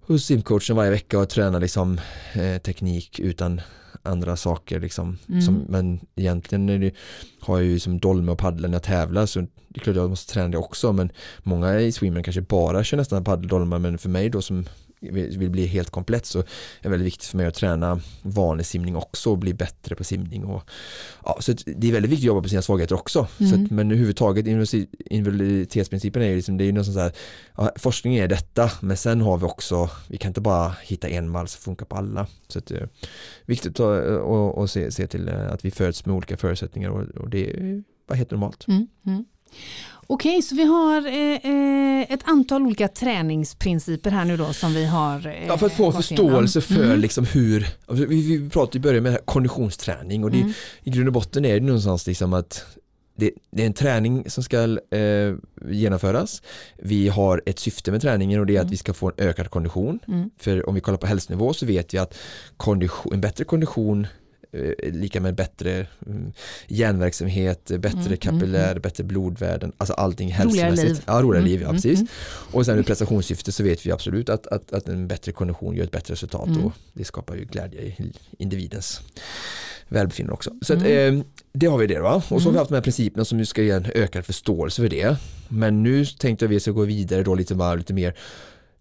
hos simcoachen varje vecka och tränar liksom eh, teknik utan andra saker liksom. Mm. Som, men egentligen är det, har jag ju som dolme och paddla när jag tävlar så det är klart jag måste träna det också men många i swimmen kanske bara kör nästan paddel dolmar men för mig då som vill bli helt komplett så är det väldigt viktigt för mig att träna vanlig simning också och bli bättre på simning och ja, så det är väldigt viktigt att jobba på sina svagheter också så Mm. att, men överhuvudtaget invaliditetsprincipen är ju liksom, det är ju någon sån så här ja, forskning är detta men sen har vi också vi kan inte bara hitta en mall som funkar på alla så att, eh, viktigt att och, och se, se till eh, att vi föds med olika förutsättningar och, och det är bara helt normalt Mm. Mm. Okej, så vi har eh, eh, ett antal olika träningsprinciper här nu då som vi har eh, Ja, för att få förståelse igenom. för Mm. liksom hur, vi, vi pratade i början med konditionsträning och det, Mm. i grund och botten är det någonstans liksom att det, det är en träning som ska eh, genomföras. Vi har ett syfte med träningen och det är att Mm. vi ska få en ökad kondition. Mm. För om vi kollar på hälsonivå så vet vi att kondition, en bättre kondition lika med bättre mm, hjärnverksamhet, bättre Mm, kapillär, bättre blodvärden, alltså allting Roligare hälsomässigt. liv. Ja, roligare Mm, liv, ja mm, precis. mm. Och sen ur prestationssyfte så vet vi absolut att, att, att en bättre kondition gör ett bättre resultat Mm. och det skapar ju glädje i individens välbefinnande också. Så att, Mm. eh, det har vi det va? Och så har Mm. vi haft de här principerna som nu ska ge en ökad förståelse för det. Men nu tänkte jag att vi ska gå vidare då lite, bara, lite mer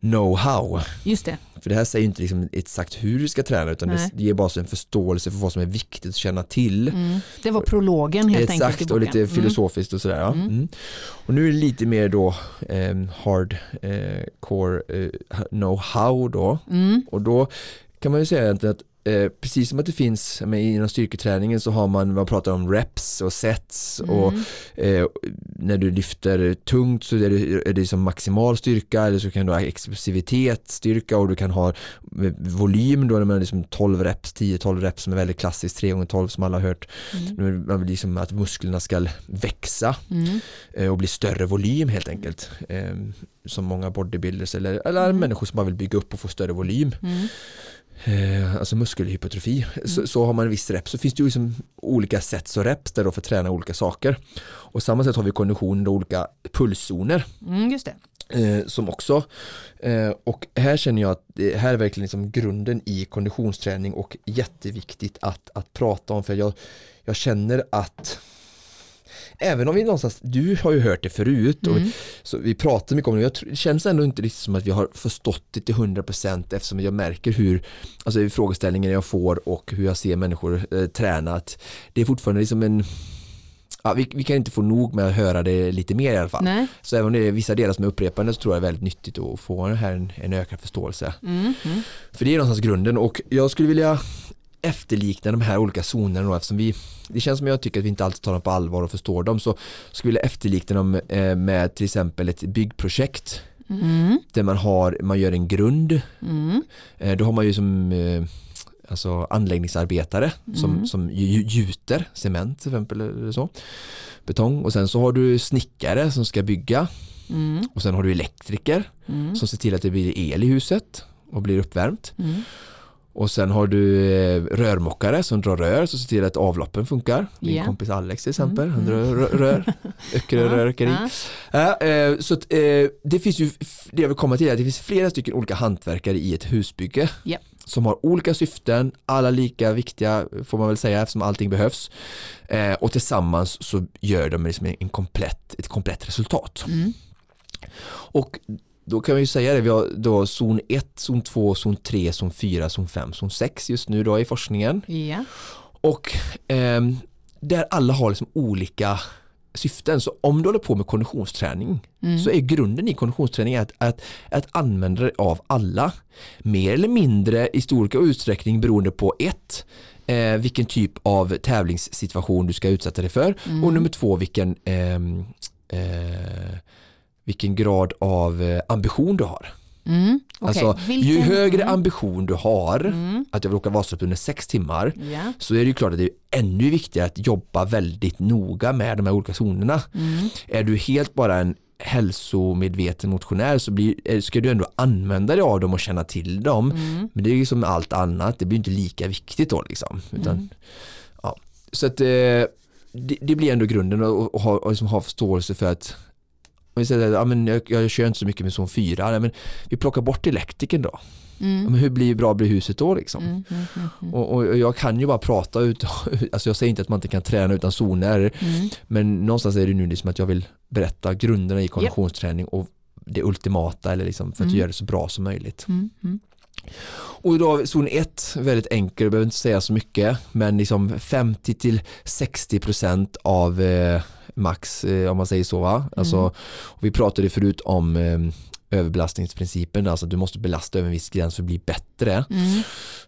know-how. Just det. För det här säger inte liksom exakt hur du ska träna utan Nej. det ger bara en förstörelse för vad som är viktigt att känna till. Mm. Det var prologen helt enkelt. i Exakt och lite filosofiskt och sådär. Ja. Mm. Mm. Och nu är det lite mer då eh, hard eh, eh, know-how då. Mm. Och då kan man ju säga egentligen att eh, precis som att det finns men inom styrketräningen så har man, man pratar om reps och sets och Mm. eh, när du lyfter tungt så är det, är det som maximal styrka eller så kan du ha explosivitet, styrka och du kan ha eh, volym då man liksom 12 reps, 10-12 reps som är väldigt klassiskt, 3 gånger 12 som alla har hört. Mm. Man vill liksom att musklerna ska växa Mm. eh, och bli större volym helt enkelt. Eh, som många bodybuilders eller, eller Mm. människor som bara vill bygga upp och få större volym. Mm. Eh, alltså muskelhypertrofi. Så, så har man en viss rep så finns det ju liksom olika sets och reps där då för att träna olika saker. Och samma sätt har vi kondition och olika pulszoner Mm. Just det. eh, som också eh, och här känner jag att det här är verkligen liksom grunden i konditionsträning och jätteviktigt att, att prata om för jag, jag känner att även om vi någonstans, du har ju hört det förut och Mm. så vi pratar mycket om det, jag det känns ändå inte riktigt som att vi har förstått det till 100% eftersom jag märker hur, alltså i frågeställningen jag får och hur jag ser människor eh, träna, att det är fortfarande liksom en Ja, vi, vi kan inte få nog med att höra det lite mer i alla fall. Nej. Så även om det är vissa delar som är upprepande så tror jag det är väldigt nyttigt att få här, en, en ökad förståelse. Mm. Mm. För det är någonstans grunden och jag skulle vilja efterlikna de här olika zonerna då, eftersom vi det känns som jag tycker att vi inte alltid tar dem på allvar och förstår dem så skulle jag efterlikna dem eh, med till exempel ett byggprojekt Mm. där man har, man gör en grund Mm. eh, då har man ju som eh, alltså anläggningsarbetare som, Mm. som ju- ju- gjuter cement till exempel eller så betong och sen så har du snickare som ska bygga Mm. och sen har du elektriker Mm. som ser till att det blir el i huset och blir uppvärmt Mm. Och sen har du eh, rörmokare som drar rör så ser till att avloppen funkar. Min Ja. kompis Alex till exempel, Mm, han mm. drar rör, (laughs) rör Öckerö Ja, rörkeri. ja. Ja, eh, så att, eh, det finns ju, det jag vill komma till är att det finns flera stycken olika hantverkare i ett husbygge. Ja. Som har olika syften, alla lika viktiga får man väl säga eftersom allting behövs. Eh, och tillsammans så gör de liksom en komplett, ett komplett resultat. Mm. Och då kan vi ju säga det, vi har då zon 1, zon 2, zon 3, zon 4, zon 5, zon 6 just nu då i forskningen. Ja. Och ehm, där alla har liksom olika syften. Så om du håller på med konditionsträning Mm. så är grunden i konditionsträning att, att, att använda det av alla. Mer eller mindre i stor utsträckning beroende på ett eh, vilken typ av tävlingssituation du ska utsätta dig för Mm. och nummer två vilken ehm, eh, vilken grad av eh, ambition du har. Mm. Okej. Alltså, ju Vilken- högre Mm. ambition du har, Mm. att jag vill åka Vasaloppet under sex timmar, Ja. så är det ju klart att det är ännu viktigare att jobba väldigt noga med de här olika zonerna. Mm. Är du helt bara en hälsomedveten motionär så blir, eh, ska du ändå använda dig av dem och känna till dem. Mm. Men det är ju som allt annat, det blir inte lika viktigt då liksom. Utan, Mm. ja. Så att eh, det, det blir ändå grunden att ha, liksom ha förståelse för att vi säger att ja, men jag, jag kör inte så mycket med zon 4, nej, men vi plockar bort elektrikern då. Ja, Mm. men hur blir bra blir huset då liksom? Mm. Mm. Mm. Mm. Och, och jag kan ju bara prata ut, (laughs) alltså jag säger inte att man inte kan träna utan zoner, Mm. men någonstans är det nu liksom att jag vill berätta grunderna i konditionsträning och det ultimata eller liksom för att göra det så bra som möjligt. Mm. Mm. Och då zon 1, väldigt enkel, jag behöver inte säga så mycket, men liksom 50 till 60 procent av eh, max, eh, om man säger så va. Alltså, Mm. och vi pratade förut om eh, överbelastningsprincipen, alltså att du måste belasta över en viss gräns för att bli bättre. Mm.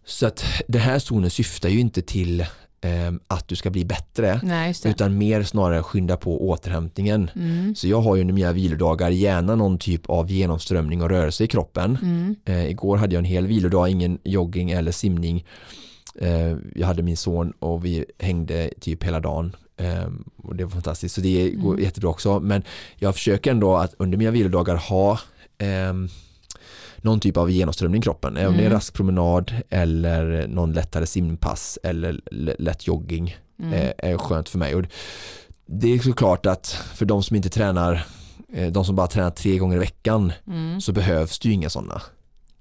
Så att den här zonen syftar ju inte till eh, att du ska bli bättre, Nej, utan mer snarare skynda på återhämtningen. Mm. Så jag har ju under mina vilodagar gärna någon typ av genomströmning och rörelse i kroppen. Mm. Eh, igår hade jag en hel vilodag, ingen jogging eller simning. Eh, jag hade min son och vi hängde typ hela dagen. Eh, och det var fantastiskt, så det går Mm. jättebra också. Men jag försöker ändå att under mina vilodagar ha ehm, någon typ av genomströmning i kroppen. Även om det är Mm. rask promenad eller någon lättare simpass eller lätt jogging Mm. eh, är skönt för mig. Och det är såklart att för de som inte tränar, eh, de som bara tränar tre gånger i veckan Mm. så behövs det ju inga sådana.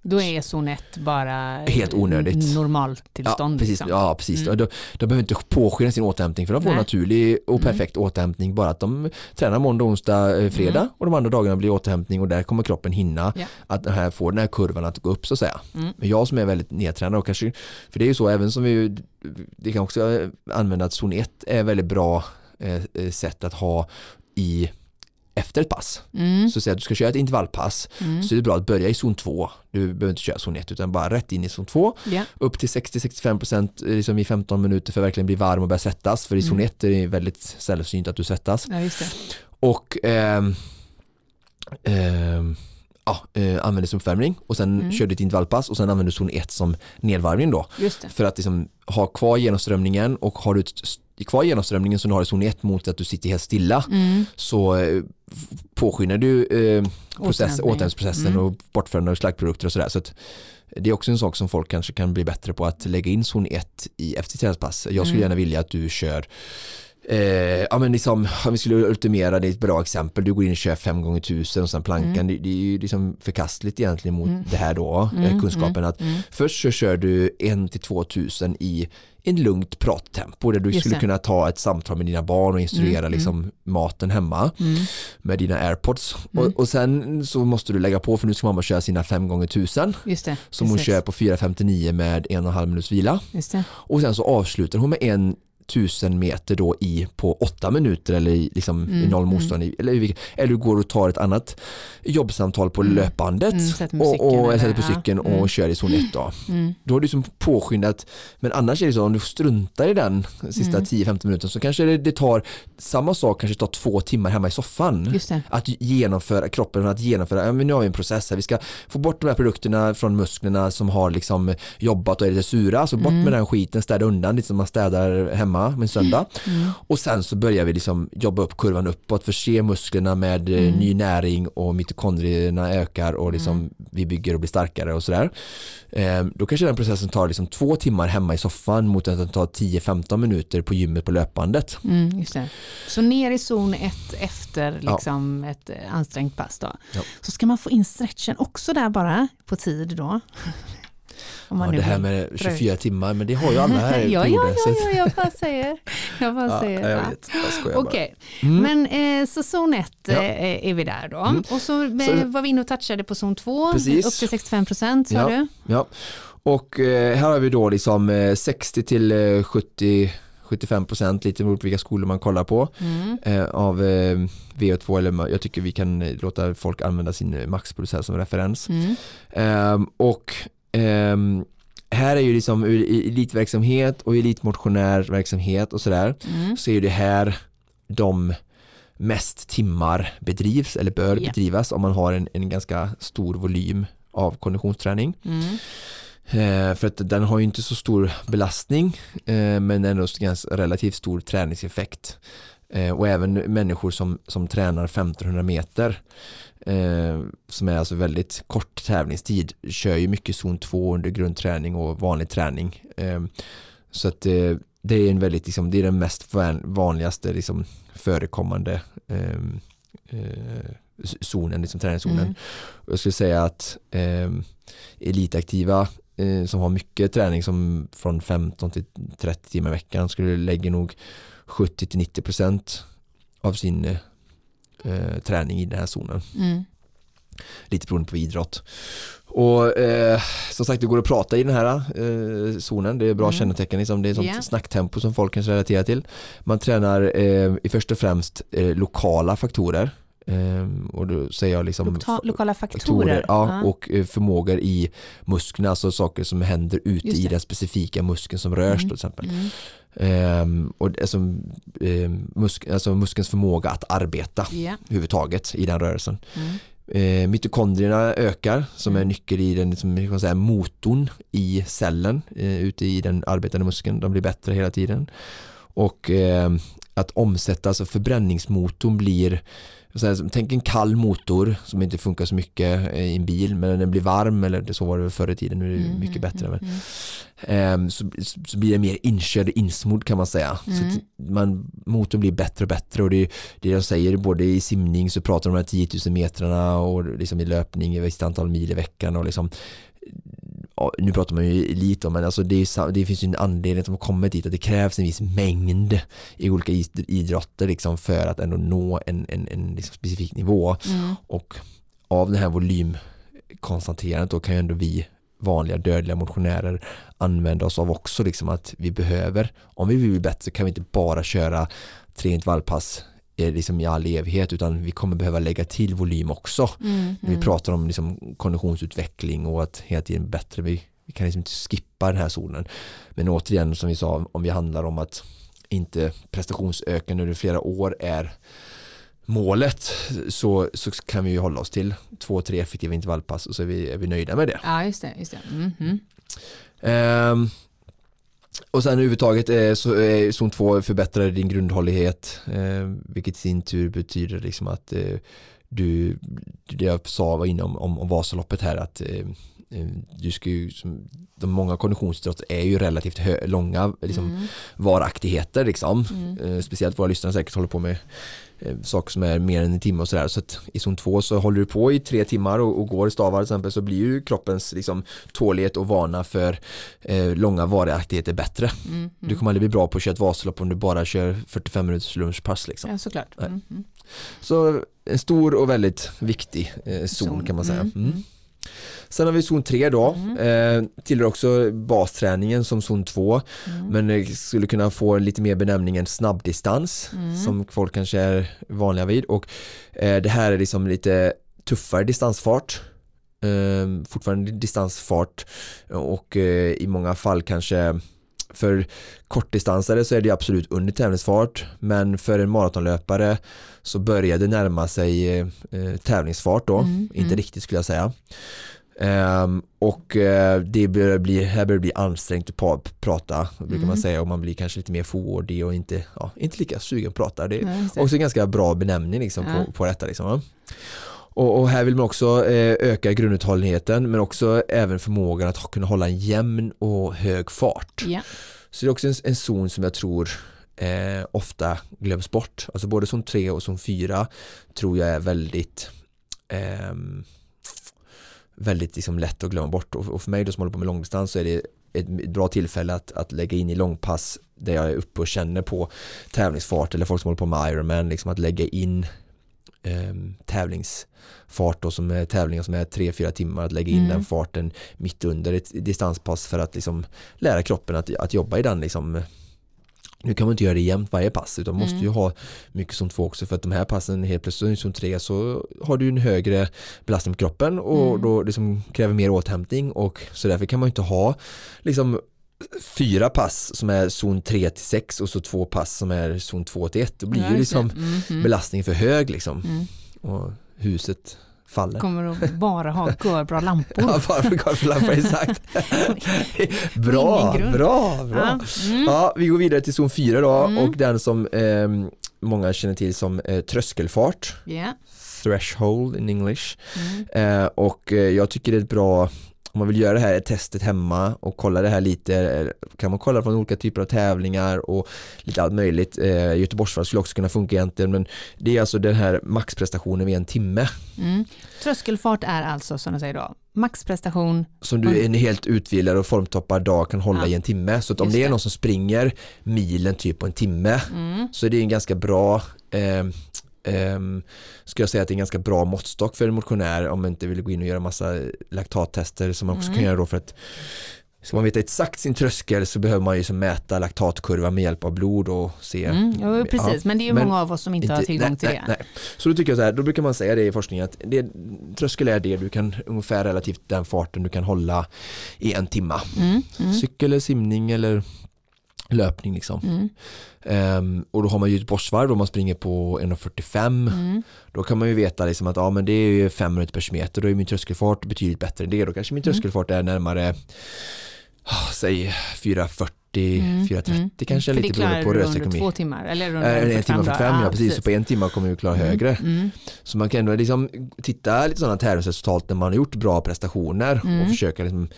Då är zon 1 bara Helt onödigt. normaltillstånd. Ja, precis. liksom. Ja, precis. Mm. De, de behöver inte påskynda sin återhämtning för de får Nej. naturlig och Mm. perfekt återhämtning bara att de tränar måndag, onsdag, eh, fredag Mm. och de andra dagarna blir återhämtning och där kommer kroppen hinna Ja. att den här, få den här kurvan att gå upp så att säga. Mm. Men jag som är väldigt nedtränad och kanske, för det är ju så även som vi, det kan också använda att zon 1 är väldigt bra eh, eh, sätt att ha i efter ett pass. Mm. Så säg att du ska köra ett intervallpass Mm. så är det bra att börja i zon 2. Du behöver inte köra zon 1 utan bara rätt in i zon 2 Ja. upp till 60-65% liksom i 15 minuter för att verkligen bli varm och börja svettas. För i zon Mm. 1 är det väldigt sällsynt att du svettas. ja. Och ehm, ehm, ja, eh, använder som uppvärmning och sen Mm. kör du ett intervallpass och sen använder du zon 1 som nedvarvning då. För att liksom ha kvar genomströmningen och har du ett, kvar genomströmningen som du har i zon 1 mot att du sitter helt stilla Mm. så eh, påskyndar du eh, process, Återhämtning. återhämtningsprocessen Mm. och bortförande av slaggprodukter och sådär. Så att det är också en sak som folk kanske kan bli bättre på att lägga in zon 1 i efter träningspass. Jag skulle Mm. gärna vilja att du kör Eh, ja men liksom, om vi skulle ultimera det är ett bra exempel, du går in och kör 5 gånger 1000 och sen plankan, Mm. det, det är ju liksom förkastligt egentligen mot Mm. det här då, eh, Mm, kunskapen att Mm. först så kör du 1 till 2000 i en lugnt prattempo där du Just skulle det. kunna ta ett samtal med dina barn och instruera Mm, liksom maten hemma Mm. med dina airpods Mm. och, och sen så måste du lägga på för nu ska mamma köra sina 5 gånger 1000 Just det. som hon kör på 4.59 med en och en halv minuts vila och sen så avslutar hon med en tusen meter då i på åtta minuter eller i, liksom, i Mm, noll mm. motstånd i, eller, i eller du går och tar ett annat jobbsamtal på Mm, löpbandet mm, och, och eller- sätter på ja, cykeln och mm. kör i zon 1 då. Mm. Då har du liksom påskyndat, men annars är det så om du struntar i den sista Mm. 10-15 minuter så kanske det, det tar, samma sak kanske tar två timmar hemma i soffan. Att genomföra, kroppen att genomföra, ja, men nu har vi en process här, vi ska få bort de här produkterna från musklerna som har liksom jobbat och är lite sura, så bort Mm. med den skiten, städa undan lite som man städar hemma med en söndag. Mm. Och sen så börjar vi liksom jobba upp kurvan uppåt, förse musklerna med eh, Mm. ny näring och mitokondrierna ökar och liksom vi bygger och blir starkare och sådär. Eh, då kanske den processen tar liksom två timmar hemma i soffan mot att den tar 10-15 minuter på gymmet på löpbandet. Mm. Så ner i zon 1 efter Ja. liksom ett eh, ansträngt pass då. Ja. Så ska man få in stretchen också där bara på tid då. Ja, det här med 24 timmar, men det har ju alla här (laughs) ja, ja, perioden, så ja, ja, jag bara säger. Jag bara (laughs) Ja, säger. jag ja. vet, jag. Okej, Mm. men eh, så zon 1 Ja. eh, är vi där då. Mm. Och så, eh, Så- var vi inne och touchade på zon 2, Precis. upp till 65 procent sa du. Ja, och eh, här har vi då liksom eh, 60 till eh, 70 75 procent, lite på vilka skolor man kollar på, Mm. eh, av eh, VO2 eller jag tycker vi kan låta folk använda sin maxpuls här som referens. Mm. Ehm, och ehm, här är ju liksom ur elitverksamhet och elitmotionärverksamhet och sådär Mm. så är det här de mest timmar bedrivs eller bör Ja. bedrivas om man har en, en ganska stor volym av konditionsträning. Mm. Eh, för att den har ju inte så stor belastning eh, men ändå relativt stor träningseffekt. Eh, och även människor som, som tränar 1500 meter eh, som är alltså väldigt kort tävlingstid kör ju mycket zon 2 under grundträning och vanlig träning. Eh, så att eh, det är en väldigt, liksom, det är den mest van- vanligaste liksom, förekommande eh, eh, zonen, liksom träningszonen. Mm. Jag skulle säga att eh, elitaktiva eh, som har mycket träning som från 15 till 30 timmar i veckan skulle lägga nog 70 till 90 procent av sin eh, träning i den här zonen. Mm. Lite beroende på idrott. Och eh, som sagt det går att prata i den här eh, zonen. Det är bra Mm. kännetecken. Liksom. Det är sånt Ja. snacktempo som folk kan relatera till. Man tränar eh, i första och främst eh, lokala faktorer. Eh, och då säger jag liksom Lokta- lokala faktorer. faktorer ja, Ja. och eh, förmågor i musklerna, alltså saker som händer ute i den specifika muskeln som rörs Mm. till exempel. Mm. Ehm, och alltså, eh, musk, alltså muskelns förmåga att arbeta Ja. överhuvudtaget i den rörelsen. Mm. Eh, mitokondrierna ökar som är Mm. nyckel i den som kan säga, motorn i cellen eh, ute i den arbetande muskeln. De blir bättre hela tiden. Och eh, att omsätta, alltså förbränningsmotorn blir här, tänk en kall motor som inte funkar så mycket eh, i en bil men den blir varm eller så var det förr i tiden, nu är det Mm, mycket bättre. mm, Men, mm. Ehm, så, så blir det mer inkörd och insmord kan man säga. Så Mm. att man, motorn blir bättre och bättre och det är det de säger både i simning så pratar de om de här 10 000 metrarna och liksom i löpning i visst antal mil i veckan och liksom nu pratar man ju elit om men alltså det, är, det finns ju en anledning att de har kommit dit att det krävs en viss mängd i olika id- idrotter liksom för att ändå nå en, en, en liksom specifik nivå Mm. och av det här volymkonstaterandet då kan ju ändå vi vanliga dödliga motionärer använda oss av också liksom att vi behöver, om vi vill bli bättre kan vi inte bara köra tre intervallpass liksom i all evighet utan vi kommer behöva lägga till volym också. Mm. När vi Mm. pratar om liksom konditionsutveckling och att hela tiden bättre, vi, vi kan liksom inte skippa den här zonen. Men återigen som vi sa, om vi handlar om att inte prestationsökande under flera år är målet så, så kan vi ju hålla oss till två, tre effektiva intervallpass och så är vi, är vi nöjda med det. Ja, just det. Just det. Mm. Mm. Ehm, och sen överhuvudtaget eh, så är zon 2 förbättrar din grundhållighet eh, vilket i sin tur betyder liksom att eh, du, det jag sa var inne om, om, Vasaloppet här att eh, du ska ju, som, de många konditionsidrott är ju relativt hö, långa liksom, Mm. varaktigheter liksom. Mm. Eh, speciellt våra lyssnare säkert håller på med eh, saker som är mer än en timme och sådär. Så att i zon 2 så håller du på i tre timmar och, och går i stavar till exempel så blir ju kroppens liksom, tålighet och vana för eh, långa varaktigheter bättre. Mm. Du kommer aldrig bli bra på att köra ett Vasalopp om du bara kör 45 minuters lunchpass liksom. Ja, såklart. Mm. Mm. Så en stor och väldigt viktig eh, zon Zon. kan man säga. Sen har vi zon 3 då, Mm. eh, tillhör också basträningen som zon 2 Mm. men eh, skulle kunna få lite mer benämningen snabbdistans Mm. som folk kanske är vanliga vid och eh, det här är liksom lite tuffare distansfart eh, fortfarande distansfart och eh, i många fall kanske för kortdistansare så är det absolut under tävlingsfart men för en maratonlöpare så börjar det närma sig eh, eh, tävlingsfart då, Mm, inte mm. riktigt skulle jag säga. Ehm, och eh, det börjar bli, här börjar det bli ansträngt att prata, brukar man Mm. säga, och man blir kanske lite mer fåordig och inte, ja, inte lika sugen att prata. Det är det. också en ganska bra benämning liksom, Ja. på, på detta. Liksom, och, och här vill man också eh, öka grunduthålligheten men också även förmågan att kunna hålla en jämn och hög fart. Ja. Så det är också en, en zon som jag tror eh, ofta glöms bort. Alltså både zon 3 och zon 4 tror jag är väldigt ehm, väldigt liksom lätt att glömma bort och, och för mig då som håller på med långdistans så är det ett bra tillfälle att, att lägga in i långpass där jag är uppe och känner på tävlingsfart eller folk som håller på med Ironman liksom att lägga in ehm, tävlingsfart då som är tävlingar som är 3-4 timmar att lägga in Mm. den farten mitt under ett distanspass för att liksom lära kroppen att, att jobba i den liksom nu kan man inte göra det jämt varje pass utan man måste Mm. ju ha mycket som två också för att de här passen helt plötsligt som tre så har du en högre belastning på kroppen och Mm. då liksom kräver mer återhämtning och så därför kan man inte ha liksom fyra pass som är zon 3 till 6 och så två pass som är zon 2 till 1 då blir ju liksom Mm, mm. belastningen för hög liksom Mm. och huset faller. Kommer att bara ha görbra lampor. (laughs) Ja, varför golflampor exakt. (laughs) bra, bra, bra. Ja. Mm. Ja, vi går vidare till zon 4 då Mm. och den som eh, många känner till som eh, tröskelfart, Ja. threshold in English. Mm. Eh, och eh, jag tycker det är ett bra om man vill göra det här testet hemma och kolla det här lite eh, kan man kolla från olika typer av tävlingar och lite allt möjligt. Eh, Göteborgsvarvet skulle också kunna funka egentligen men det är alltså den här maxprestationen vid en timme Mm. Tröskelfart är alltså som du säger då, maxprestation. som du en helt utvilad och formtoppad dag kan hålla Ja. i en timme. Så om det är någon som springer milen typ på en timme Mm. så är det en ganska bra eh, ehm, ska jag säga att det är en ganska bra måttstock för en motionär om man inte vill gå in och göra massa laktattester som man också Mm. kan göra då för att Ska man veta exakt sin tröskel så behöver man ju som mäta laktatkurvan med hjälp av blod och se Mm. Jo, precis, men det är ju men många av oss som inte, har tillgång nej, till nej, det. Nej. Så då tycker jag så här, då brukar man säga det i forskningen att det, tröskel är det du kan ungefär relativt den farten du kan hålla i en timma. Mm. Mm. Cykel eller simning eller löpning liksom. Mm. Ehm, och då har man ju ett bossvarv om man springer på 1.45 Mm. då kan man ju veta liksom att ja, men det är ju fem minuter per kilometer då är min tröskelfart betydligt bättre än det då kanske min Mm. tröskelfart är närmare ah, säg 4.40 Mm. 4.30 Mm. kanske För lite det klarar beroende på du under två timmar, eller Äh, under en 45 timme 45 dagar. ja precis, så på en timme kommer vi klara högre. Mm. Så man kan ändå liksom titta lite sådana tävlingsresultat när man har gjort bra prestationer Mm. och försöka liksom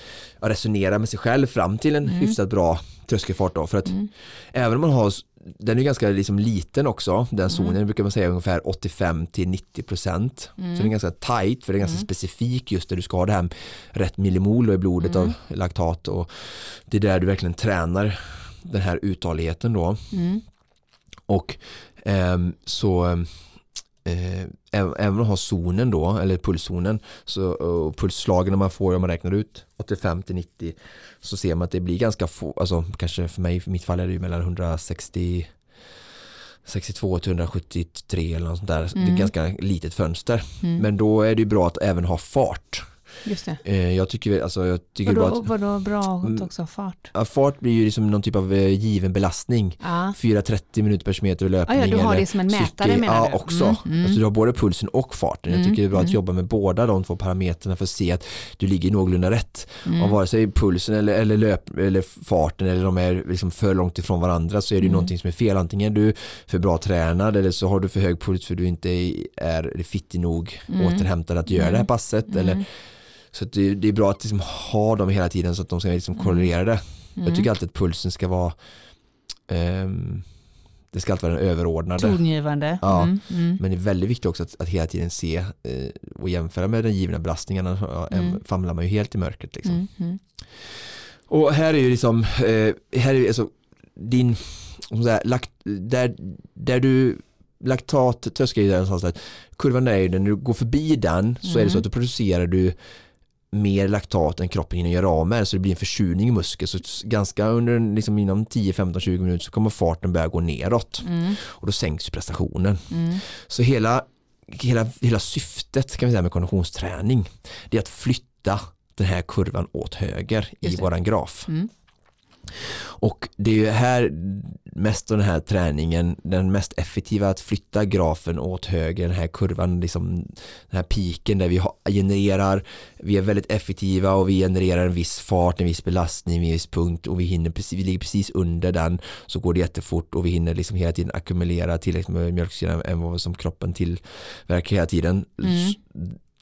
ja, resonera med sig själv fram till en Mm. hyfsat bra tröskelfart då. För att Mm. även om man har, den är ganska liksom liten också, den zonen Mm. brukar man säga ungefär 85 till 90 procent. Mm. Så den är ganska tight för det är ganska Mm. specifik just där du ska ha det här rätt millimol i blodet Mm. av laktat och det är där du verkligen tränar den här uthålligheten då. Mm. Och ehm, så eh, även även man har zonen då, eller pulszonen, så, och pulsslagen man får om man räknar ut 85 till 90 så ser man att det blir ganska få, alltså kanske för mig, för mitt fall är det ju mellan 160 62 till 173 eller något sånt där. Det är Mm. ganska litet fönster. Mm. Men då är det ju bra att även ha fart. Just det. Eh, jag tycker, alltså, jag tycker bara Vadå, att vadå bra Mm. också fart? ja, fart blir ju liksom någon typ av eh, given belastning. Ja. 4.30 minuter per Ah, löpning. ja, du har det som en mätare cykel. menar ja, du? också. Mm, mm. Alltså, du har både pulsen och farten. Jag Mm, tycker det är bra att mm. jobba med båda de två parametrarna för att se att du ligger någorlunda rätt. Mm. Om vare sig pulsen eller, eller, löp, eller farten eller de är liksom för långt ifrån varandra så är det Mm. någonting som är fel. Antingen är du för bra tränad eller så har du för hög puls för du inte är fittig nog Mm. återhämtad att göra det här passet. Eller, Mm. Så det, det är bra att liksom ha dem hela tiden så att de ska liksom Mm. korrelera. Mm. Jag tycker alltid att pulsen ska vara ehm, det ska alltid vara den överordnade. Tongivande. Ja. Mm. Mm. Men det är väldigt viktigt också att, att hela tiden se eh, och jämföra med den givna belastningen. Ja, Mm. famlar man ju helt i mörkret. Liksom. Mm. Mm. Och här är ju liksom, eh, här är alltså din, säga, lakt, där, där du laktat tröskar ju där någonstans kurvan där är ju när du går förbi den så är det så att då producerar du mer laktat än kroppen hinner göra av med så det blir en försurning i muskeln så ganska under liksom inom 10, 15, 20 minuter så kommer farten börja gå neråt Mm. och då sänks prestationen. Mm. Så hela, hela, hela syftet kan vi säga med konditionsträning det är att flytta den här kurvan åt höger i våran graf. Mm. Och det är ju här mest den här träningen, den mest effektiva att flytta grafen åt höger, den här kurvan, liksom den här piken där vi genererar, vi är väldigt effektiva och vi genererar en viss fart, en viss belastning, en viss punkt och vi hinner precis, vi ligger precis under den så går det jättefort och vi hinner liksom hela tiden ackumulera tillräckligt med mjölksyra än vad som kroppen tillverkar hela tiden. Mm.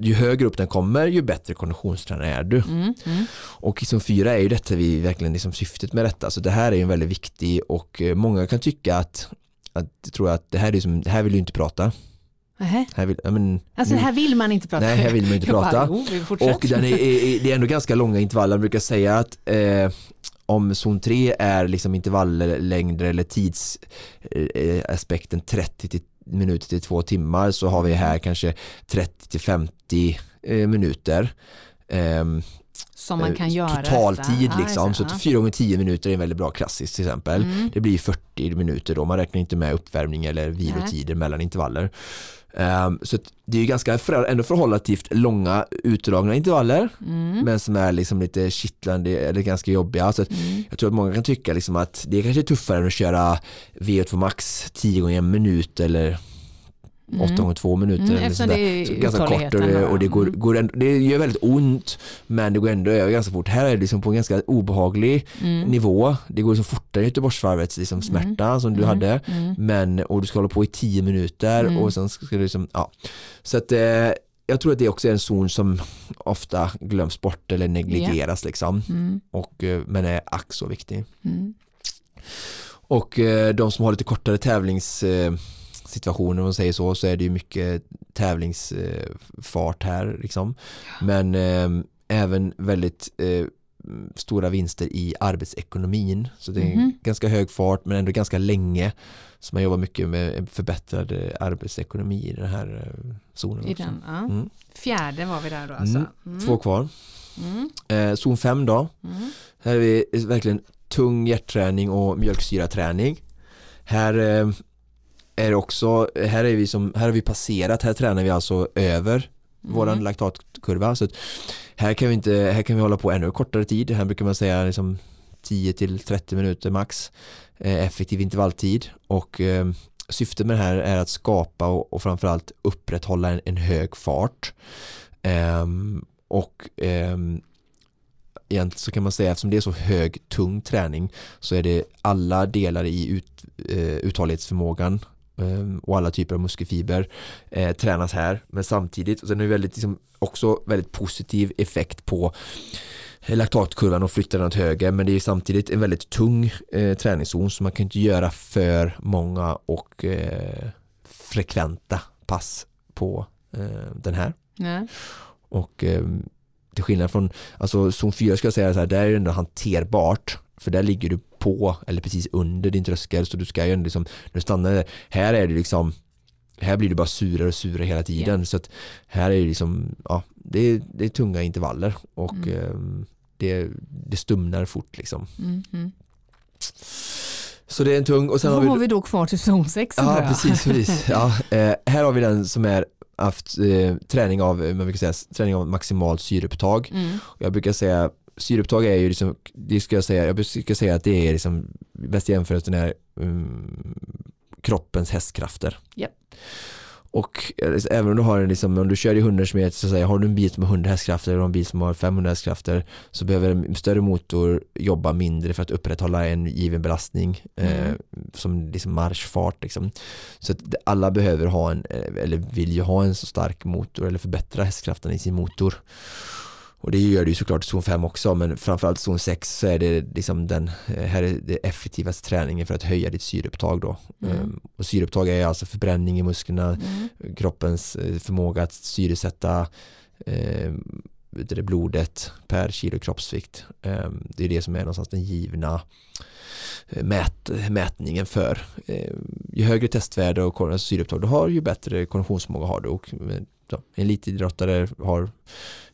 Ju högre upp den kommer ju bättre konditionstränare är du. Mm. Mm. Och som fyra är ju detta vi verkligen liksom syftet med detta. Så det här är ju en väldigt viktig och eh, många kan tycka att, att jag tror att det här är som, det här vill du inte prata. Här vill, ja, men, Alltså nu- här vill man inte prata. Nej, här vill man inte (laughs) bara, prata. fortsätter. och den är, är, det är ändå ganska långa intervaller. Man brukar säga att eh, om zon 3 är liksom intervalllängder eller tidsaspekten 30 till minuter till två timmar så har vi här kanske 30 till 50 eh, minuter. Ehm, Som man kan eh, göra. Totaltid detta. liksom. Så just det. att 4 gånger 10 minuter är en väldigt bra klassisk till exempel. Mm. Det blir 40 minuter då, man räknar inte med uppvärmning eller vilotider mellan intervaller. Ehm, så det är ju ganska ändå förhållativt långa utdragna intervaller Mm. men som är liksom lite kittlande eller ganska jobbiga. Så Mm. jag tror att många kan tycka liksom att det är kanske är tuffare än att köra VO2 max 10 gånger en minut eller 8 gånger 2 minuter. Mm, sådär. det är Så ganska kort och det, och det, går, Mm. går ändå, det gör väldigt ont men det går ändå över ganska fort. Här är det liksom på en ganska obehaglig Mm. nivå. Det går liksom fortare i Göteborgsvarvets liksom smärta som du Mm. hade. Mm. Men, och du ska hålla på i 10 minuter Mm. och sen ska du liksom, ja. Så att eh, jag tror att det också är en zon som ofta glöms bort eller negligeras liksom. Mm. Och, eh, men är ack så viktig. Mm. Och eh, de som har lite kortare tävlingssituationer om man säger så, så är det ju mycket tävlingsfart här liksom. Men eh, även väldigt eh, stora vinster i arbetsekonomin. Så det är Mhm. ganska hög fart men ändå ganska länge. Så man jobbar mycket med förbättrad eh, arbetsekonomi i den här eh, zonen. I den, ja. Mm. Fjärde var vi där då alltså. Mm. Mm. Två kvar. Mm. Eh, zon 5 då. Mm. Här är vi verkligen tung hjärtträning och mjölksyraträning. Här eh, är också, här är vi som, här har vi passerat, här tränar vi alltså över våran Mm. laktatkurva. Så här kan vi inte, här kan vi hålla på ännu kortare tid. Här brukar man säga liksom 10 till 30 minuter max eh, effektiv intervalltid och eh, syftet med det här är att skapa och, och framförallt upprätthålla en, en hög fart. Ehm, och ehm, egentligen så kan man säga eftersom det är så hög tung träning så är det alla delar i ut, eh, uthållighetsförmågan och alla typer av muskelfiber eh, tränas här. Men samtidigt och sen är det väldigt, liksom, också väldigt positiv effekt på laktatkurvan och flyttar den åt höger. Men det är samtidigt en väldigt tung eh, träningszon så man kan inte göra för många och eh, frekventa pass på eh, den här. Nej. och eh, till skillnad från, alltså zon 4 ska jag säga så här, där är det ändå hanterbart. För där ligger du på eller precis under din tröskel så du ska ju ändå liksom, när du stannar där, här är det liksom här blir det bara surare och surare hela tiden så att här är det liksom, ja det är, det är tunga intervaller och Mm. eh, det, det stumnar fort liksom. Mm. Mm. Så det är en tung och sen Vad har vi har vi då kvar till zon 6 Ja, precis. precis. (laughs) Ja, eh, här har vi den som är haft eh, träning av, man brukar säga, träning av maximalt syreupptag. Mm. Jag brukar säga syreupptag är ju liksom, det ska jag säga, jag brukar säga att det är liksom bästa jämförelsen är um, kroppens hästkrafter. Japp. Och eh, även om du har en liksom, om du kör i 100 km så säger har du en bil som har 100 hästkrafter och en bil som har 500 hästkrafter så behöver en större motor jobba mindre för att upprätthålla en given belastning eh, Mm. som liksom marschfart liksom. Så att alla behöver ha en, eh, eller vill ju ha en så stark motor eller förbättra hästkraften i sin motor. Och det gör det ju såklart i zon 5 också men framförallt zon 6 så är det liksom den här är det effektivaste träningen för att höja ditt syreupptag då. Mm. Um, och syreupptag är alltså förbränning i musklerna, Mm. kroppens eh, förmåga att syresätta eh, det, blodet per kilo kroppsvikt. Eh, det är det som är någonstans den givna eh, mät, mätningen för. Eh, ju högre testvärde och syreupptag du har ju bättre konditionsförmåga har du och eh, ja, elitidrottare har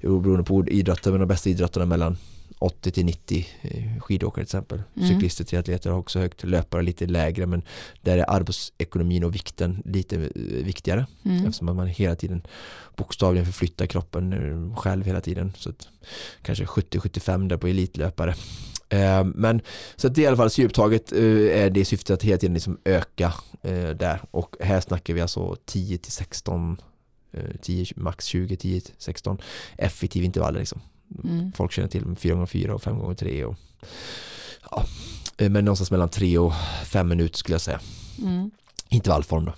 beroende på idrotten men de bästa idrottarna mellan 80 till 90 eh, skidåkare till exempel. Mm. Cyklister, triatleter har också högt, löpare lite lägre men där är arbetsekonomin och vikten lite eh, viktigare Mm. eftersom man hela tiden bokstavligen förflyttar kroppen eh, själv hela tiden. Så att, kanske 70-75 där på elitlöpare. Eh, men så att det i alla fall syreupptaget eh, är det syftet att hela tiden liksom öka eh, där och här snackar vi alltså 10 till 16 eh, 10, max 20, 10 till 16 effektiv intervaller liksom. Mm. Folk känner till 4x4 och 5x3 och ja, eh, men någonstans mellan 3 och 5 minuter skulle jag säga. Mm. Intervallform då.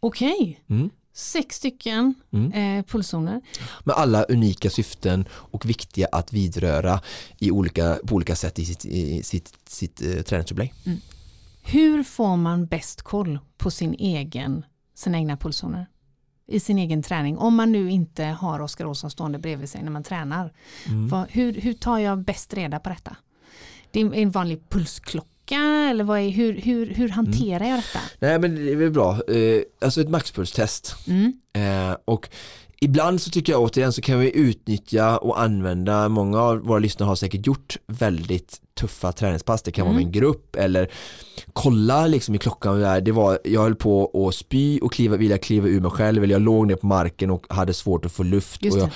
Okej, Mm. sex stycken Mm. eh, pulszoner. med alla unika syften och viktiga att vidröra i olika, på olika sätt i sitt, i sitt, sitt eh, träningsupplägg. Hur får man bäst koll på sin egen, sina egna pulszoner? I sin egen träning om man nu inte har Oskar Olsson stående bredvid sig när man tränar. Mm. Vad, hur, hur tar jag bäst reda på detta? Det är en vanlig pulsklocka eller vad är, hur, hur, hur hanterar jag detta? Nej men det är väl bra, eh, alltså ett maxpulstest Mm. eh, och ibland så tycker jag återigen så kan vi utnyttja och använda, många av våra lyssnare har säkert gjort väldigt tuffa träningspass, det kan vara med en grupp eller kolla liksom i klockan, där, det var, jag höll på att spy och kliva, vilja kliva ur mig själv eller jag låg ner på marken och hade svårt att få luft och jag, det.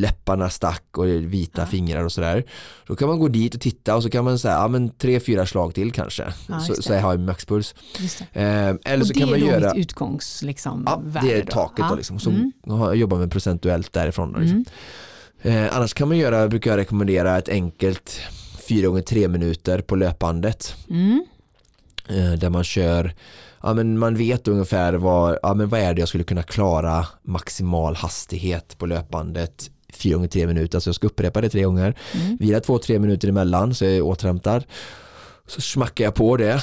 läpparna stack och vita Ja. fingrar och sådär. Då kan man gå dit och titta och så kan man säga, ja men tre, fyra slag till kanske. Ja, så, så det. jag har maxpuls. Det. Eh, eller Och så det kan man är då göra mitt utgångs liksom, Ja, det är då. taket då liksom. Så Mm. jag jobbar med procentuellt därifrån. Då, liksom. Mm. eh, annars kan man göra, brukar jag rekommendera ett enkelt 4 gånger 3 minuter på löpbandet. Mm. Eh, där man kör, ja men man vet ungefär vad, ja men vad är det jag skulle kunna klara maximal hastighet på löpbandet 4 gånger 3 minuter, så jag ska upprepa det tre gånger. Mm. Vila 2-3 minuter emellan så jag är återhämtad. Så smackar jag på det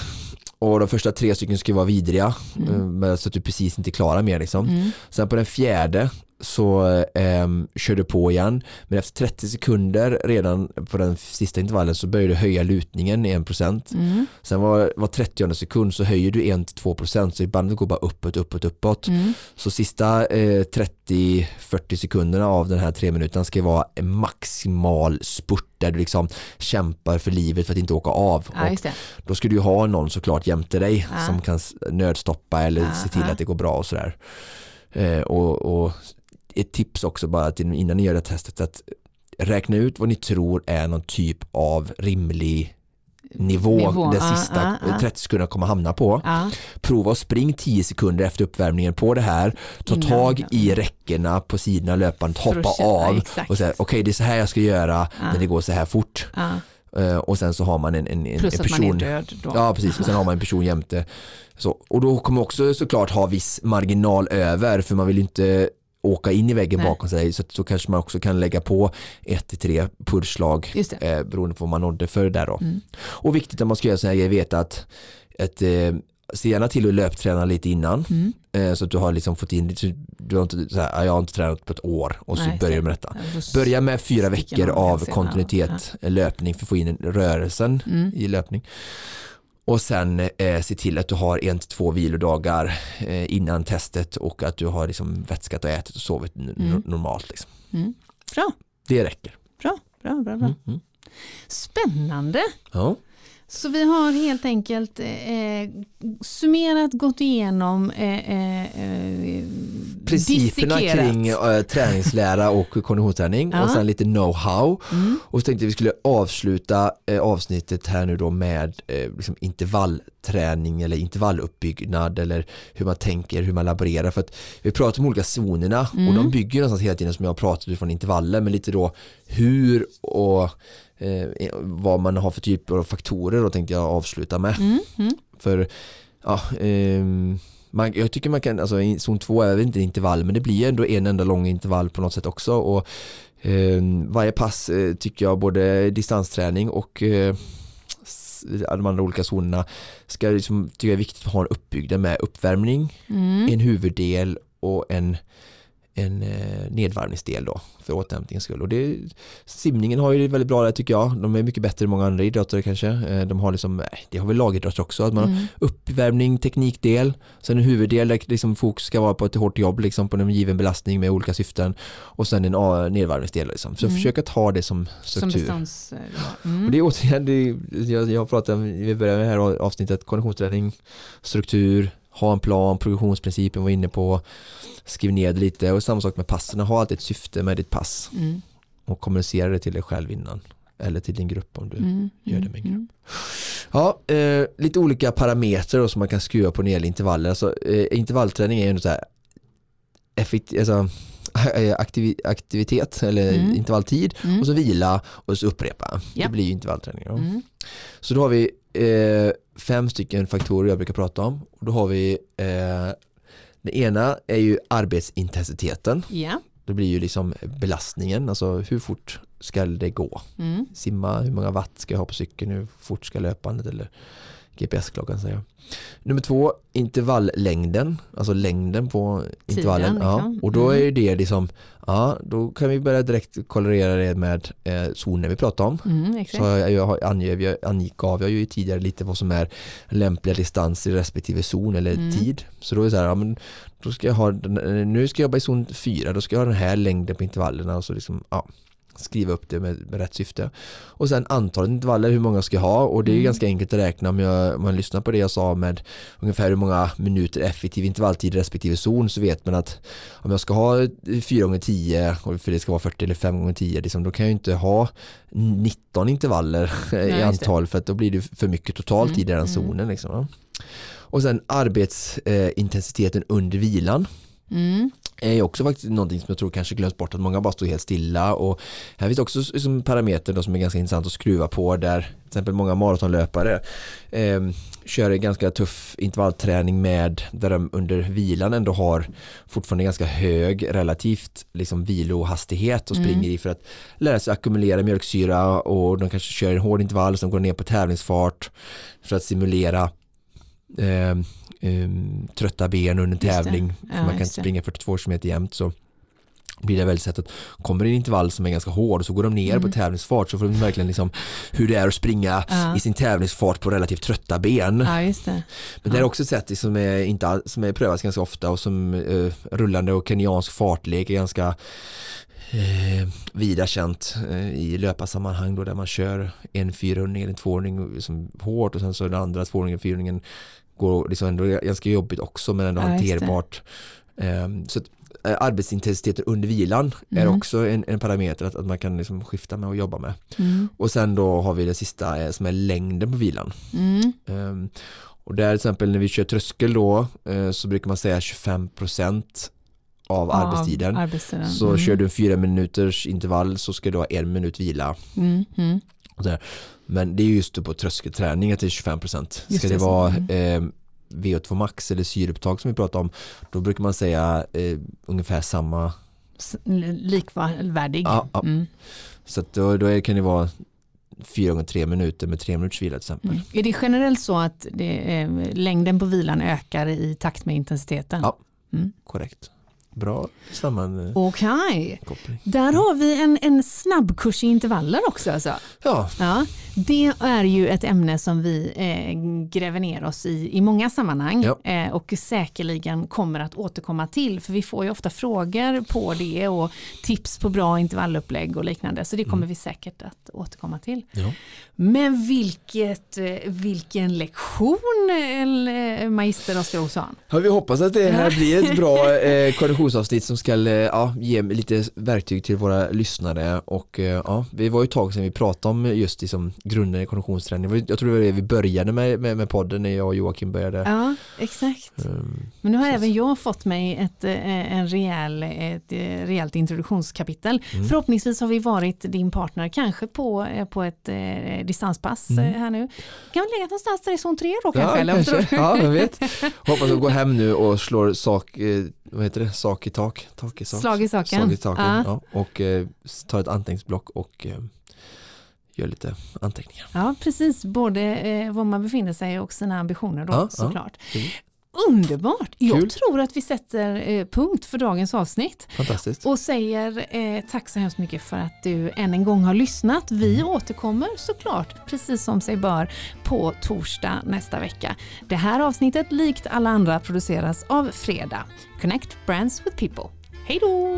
och de första tre stycken ska vara vidriga Mm. eh, så att du precis inte klarar mer liksom. Mm. Sen på den fjärde så eh, kör du på igen men efter 30 sekunder redan på den sista intervallen så börjar du höja lutningen i 1% Mm. sen var, var 30 sekund så höjer du 1-2% så bandet går bara uppåt, uppåt, uppåt Mm. så sista eh, 30-40 sekunderna av den här tre minuterna ska vara en maximal spurt där du liksom kämpar för livet för att inte åka av Ja, då ska du ha någon såklart jämte dig Ja. som kan nödstoppa eller Ja, se till att det går bra och sådär. Eh, och, och ett tips också bara till, innan ni gör det testet att räkna ut vad ni tror är någon typ av rimlig nivå, Nivå, den ja, sista ja, ja. 30 sekunderna kommer hamna på. Ja. Prova att spring 10 sekunder efter uppvärmningen på det här. Ta Innan, tag i räckena på sidorna att hoppa känna, av exakt. och säga okej det är så här jag ska göra Ja. när det går så här fort. Eh, och sen så har man en, en, en, Plus en att man är person död då. Ja precis och sen har man en person jämte. Så, och då kommer också såklart ha viss marginal över för man vill inte åka in i väggen Nej. bakom sig så, så kanske man också kan lägga på ett till tre pulsslag eh, beroende på vad man nådde för där då. Mm. Och viktigt när man ska göra sådana här grejer veta att, att eh, se gärna till att löpträna lite innan Mm. eh, så att du har liksom fått in du har inte, så här, "Ah, jag har inte tränat på ett år och så Nej, börjar du med detta. Ja, Börja med fyra veckor av kontinuitet eh, löpning för att få in en rörelsen Mm. i löpning. Och sen eh, se till att du har en till två vilodagar eh, innan testet och att du har liksom vätskat och ätit och sovit Mm. normalt. Liksom. Mm. Bra, Det räcker. bra, bra, bra, bra. Mm. Mm. Spännande. Ja. Så vi har helt enkelt eh, summerat, gått igenom, eh, eh, eh, Principerna dissekerat. kring eh, träningslära och konditionsträning Ja. och sen lite know-how. Mm. Och så tänkte vi skulle avsluta eh, avsnittet här nu då med eh, liksom intervallträning eller intervalluppbyggnad eller hur man tänker, hur man laborerar. För att vi pratar om olika zonerna och Mm. de bygger någonstans hela tiden som jag pratade från intervaller men lite då hur och eh, vad man har för typer av faktorer då tänkte jag avsluta med. Mm. Mm. För ja, ehm, man, jag tycker man kan, alltså zon 2 är väl inte intervall men det blir ändå en enda lång intervall på något sätt också och eh, varje pass eh, tycker jag både distansträning och eh, de andra olika zonerna ska liksom, tycker jag är viktigt att ha en uppbyggda med uppvärmning, Mm. en huvuddel och en, en eh, nedvarvningsdel då för återhämtningens skull. Och det, simningen har ju det väldigt bra där tycker jag. De är mycket bättre än många andra idrottare kanske. Eh, de har liksom, eh, det har väl lagidrottare också, att man har Mm. uppvärmning, teknikdel, sen en huvuddel där liksom fokus ska vara på ett hårt jobb liksom på en given belastning med olika syften och sen en A- nedvarvningsdel liksom. Så Mm. försöka ta det som Som struktur. Och Mm. det är återigen, det jag, jag pratar om, vi börjar med det här avsnittet, konditionsträning, struktur, ha en plan, progressionsprincipen var inne på, skriv ner det lite och samma sak med passen, ha alltid ett syfte med ditt pass Mm. och kommunicera det till dig själv innan eller till din grupp om du Mm. gör det med en Mm. Ja, eh, lite olika parametrar som man kan skruva på när det gäller intervaller. Alltså, eh, intervallträning är ju så här effekt, alltså, (laughs) eh, aktiv, aktivitet eller Mm. intervalltid Mm. och så vila och så upprepa. Ja. Det blir ju intervallträning. Då. Mm. Så då har vi eh, fem stycken faktorer jag brukar prata om. Och då har vi eh, den ena är ju arbetsintensiteten. Ja. Det blir ju liksom belastningen, alltså hur fort ska det gå? Mm. simma, hur många watt ska jag ha på cykeln, hur fort ska löpandet eller GPS-klockan säga. Nummer två, intervalllängden, alltså längden på intervallen. Tiden, Ja. liksom. Och då Mm. är ju det liksom, ja då kan vi börja direkt korrelera det med eh, zonen vi pratar om. Mm. Så jag, jag angav, jag angav jag ju tidigare lite vad som är lämpliga distanser i respektive zon eller Mm. tid. Så då är det så här, ja, men då ska jag ha, den- nu ska jag jobba i zon 4, då ska jag ha den här längden på intervallerna och så liksom, ja, skriva upp det med, med rätt syfte. Och sen antalet intervaller, hur många ska jag ha? Och det är Mm. ganska enkelt att räkna om, jag, om man lyssnar på det jag sa med ungefär hur många minuter effektiv intervalltid i respektive zon så vet man att om jag ska ha 4 gånger 10 och för det ska vara 40 eller 5 gånger 10 liksom, då kan jag inte ha 19 intervaller (laughs) i just det. antal för att då blir det för mycket totalt Mm, i den mm. zonen. Liksom. Och sen arbetsintensiteten under vilan Mm. Är också faktiskt någonting som jag tror kanske glöms bort att många bara står helt stilla och här finns också som parameter då som är ganska intressant att skruva på där till exempel många maratonlöpare eh, kör en ganska tuff intervallträning med där de under vilan ändå har fortfarande ganska hög relativt liksom vilohastighet och Mm. springer i för att lära sig ackumulera mjölksyra och de kanske kör en hård intervall som går ner på tävlingsfart för att simulera eh, eh, trötta ben under det. tävling. Ja, man kan inte springa 42 km jämt så blir det väldigt sett att kommer det en intervall som är ganska hård så går de ner Mm. på tävlingsfart så får de verkligen liksom hur det är att springa Ja. i sin tävlingsfart på relativt trötta ben. Ja, just det. Men det är Ja. också ett sätt som är, inte, som är prövats ganska ofta och som eh, rullande och kenyansk fartlek är ganska eh, vida känt eh, i löparsammanhang då där man kör en fyrhundring eller en tvåhundring liksom hårt och sen så den andra tvåhundringen, fyrhundringen går liksom ändå ganska jobbigt också men ändå Ja, hanterbart. Eh, så att, eh, arbetsintensiteten under vilan är Mm. också en, en parameter att, att man kan liksom skifta med och jobba med. Mm. Och sen då har vi det sista eh, som är längden på vilan. Mm. Ehm, och där till exempel när vi kör tröskel då eh, så brukar man säga 25% av arbetstiden. Av arbetstiden. Så mm. kör du en fyra minuters intervall så ska du ha en minut vila. Mm. Mm. Men det är just på tröskelträning att det är 25%. Ska Just det, det, vara Mm. eh, VO2 max eller syreupptag som vi pratar om då brukar man säga eh, ungefär samma. Likvärdig. Ja, ja. Mm. Så då, då kan det vara fyra gånger tre minuter med tre minuters vila till exempel. Mm. Är det generellt så att det, eh, längden på vilan ökar i takt med intensiteten? Ja. Mm. Korrekt. Bra sammankoppling. Okej, där har vi en, en snabbkurs i intervaller också. Alltså. Ja, Ja, det är ju ett ämne som vi eh, gräver ner oss i i många sammanhang Ja. eh, och säkerligen kommer att återkomma till. För vi får ju ofta frågor på det och tips på bra intervallupplägg och liknande. Så det kommer vi säkert att återkomma till. ja. Men vilket, eh, vilken lektion, eh, magister Oskar Olsson. Ja, vi hoppas att det här blir ett bra eh, (laughs) introduktionsavsnitt som ska eh, ja, ge lite verktyg till våra lyssnare och eh, ja, vi var ju ett tag sedan vi pratade om just liksom grunden i konditionsträning. Jag tror det var det vi började med, med, med podden när jag och Joakim började. Ja, exakt. Um, Men nu har även jag fått mig ett, en rejäl, ett rejält introduktionskapitel. Mm. Förhoppningsvis har vi varit din partner kanske på, på ett eh, distanspass mm. här nu. Kan vi lägga någonstans där i zon 3 då kanske? Ja, kanske. ja jag vet. (laughs) Hoppas att gå hem nu och slår sak, eh, vad heter det, sak i tak? tak i sak. Slag i saken. Slag i taken, ja. ja. och eh, tar ett anteckningsblock och eh, gör lite anteckningar. Ja, precis. Både eh, var man befinner sig och sina ambitioner då ja, såklart. Underbart! Jag Kul. tror att vi sätter eh, punkt för dagens avsnitt. Fantastiskt. Och säger eh, tack så hemskt mycket för att du än en gång har lyssnat. Vi mm. återkommer såklart, precis som sig bör, på torsdag nästa vecka. Det här avsnittet, likt alla andra, produceras av Fredag. Connect Brands with People. Hej då!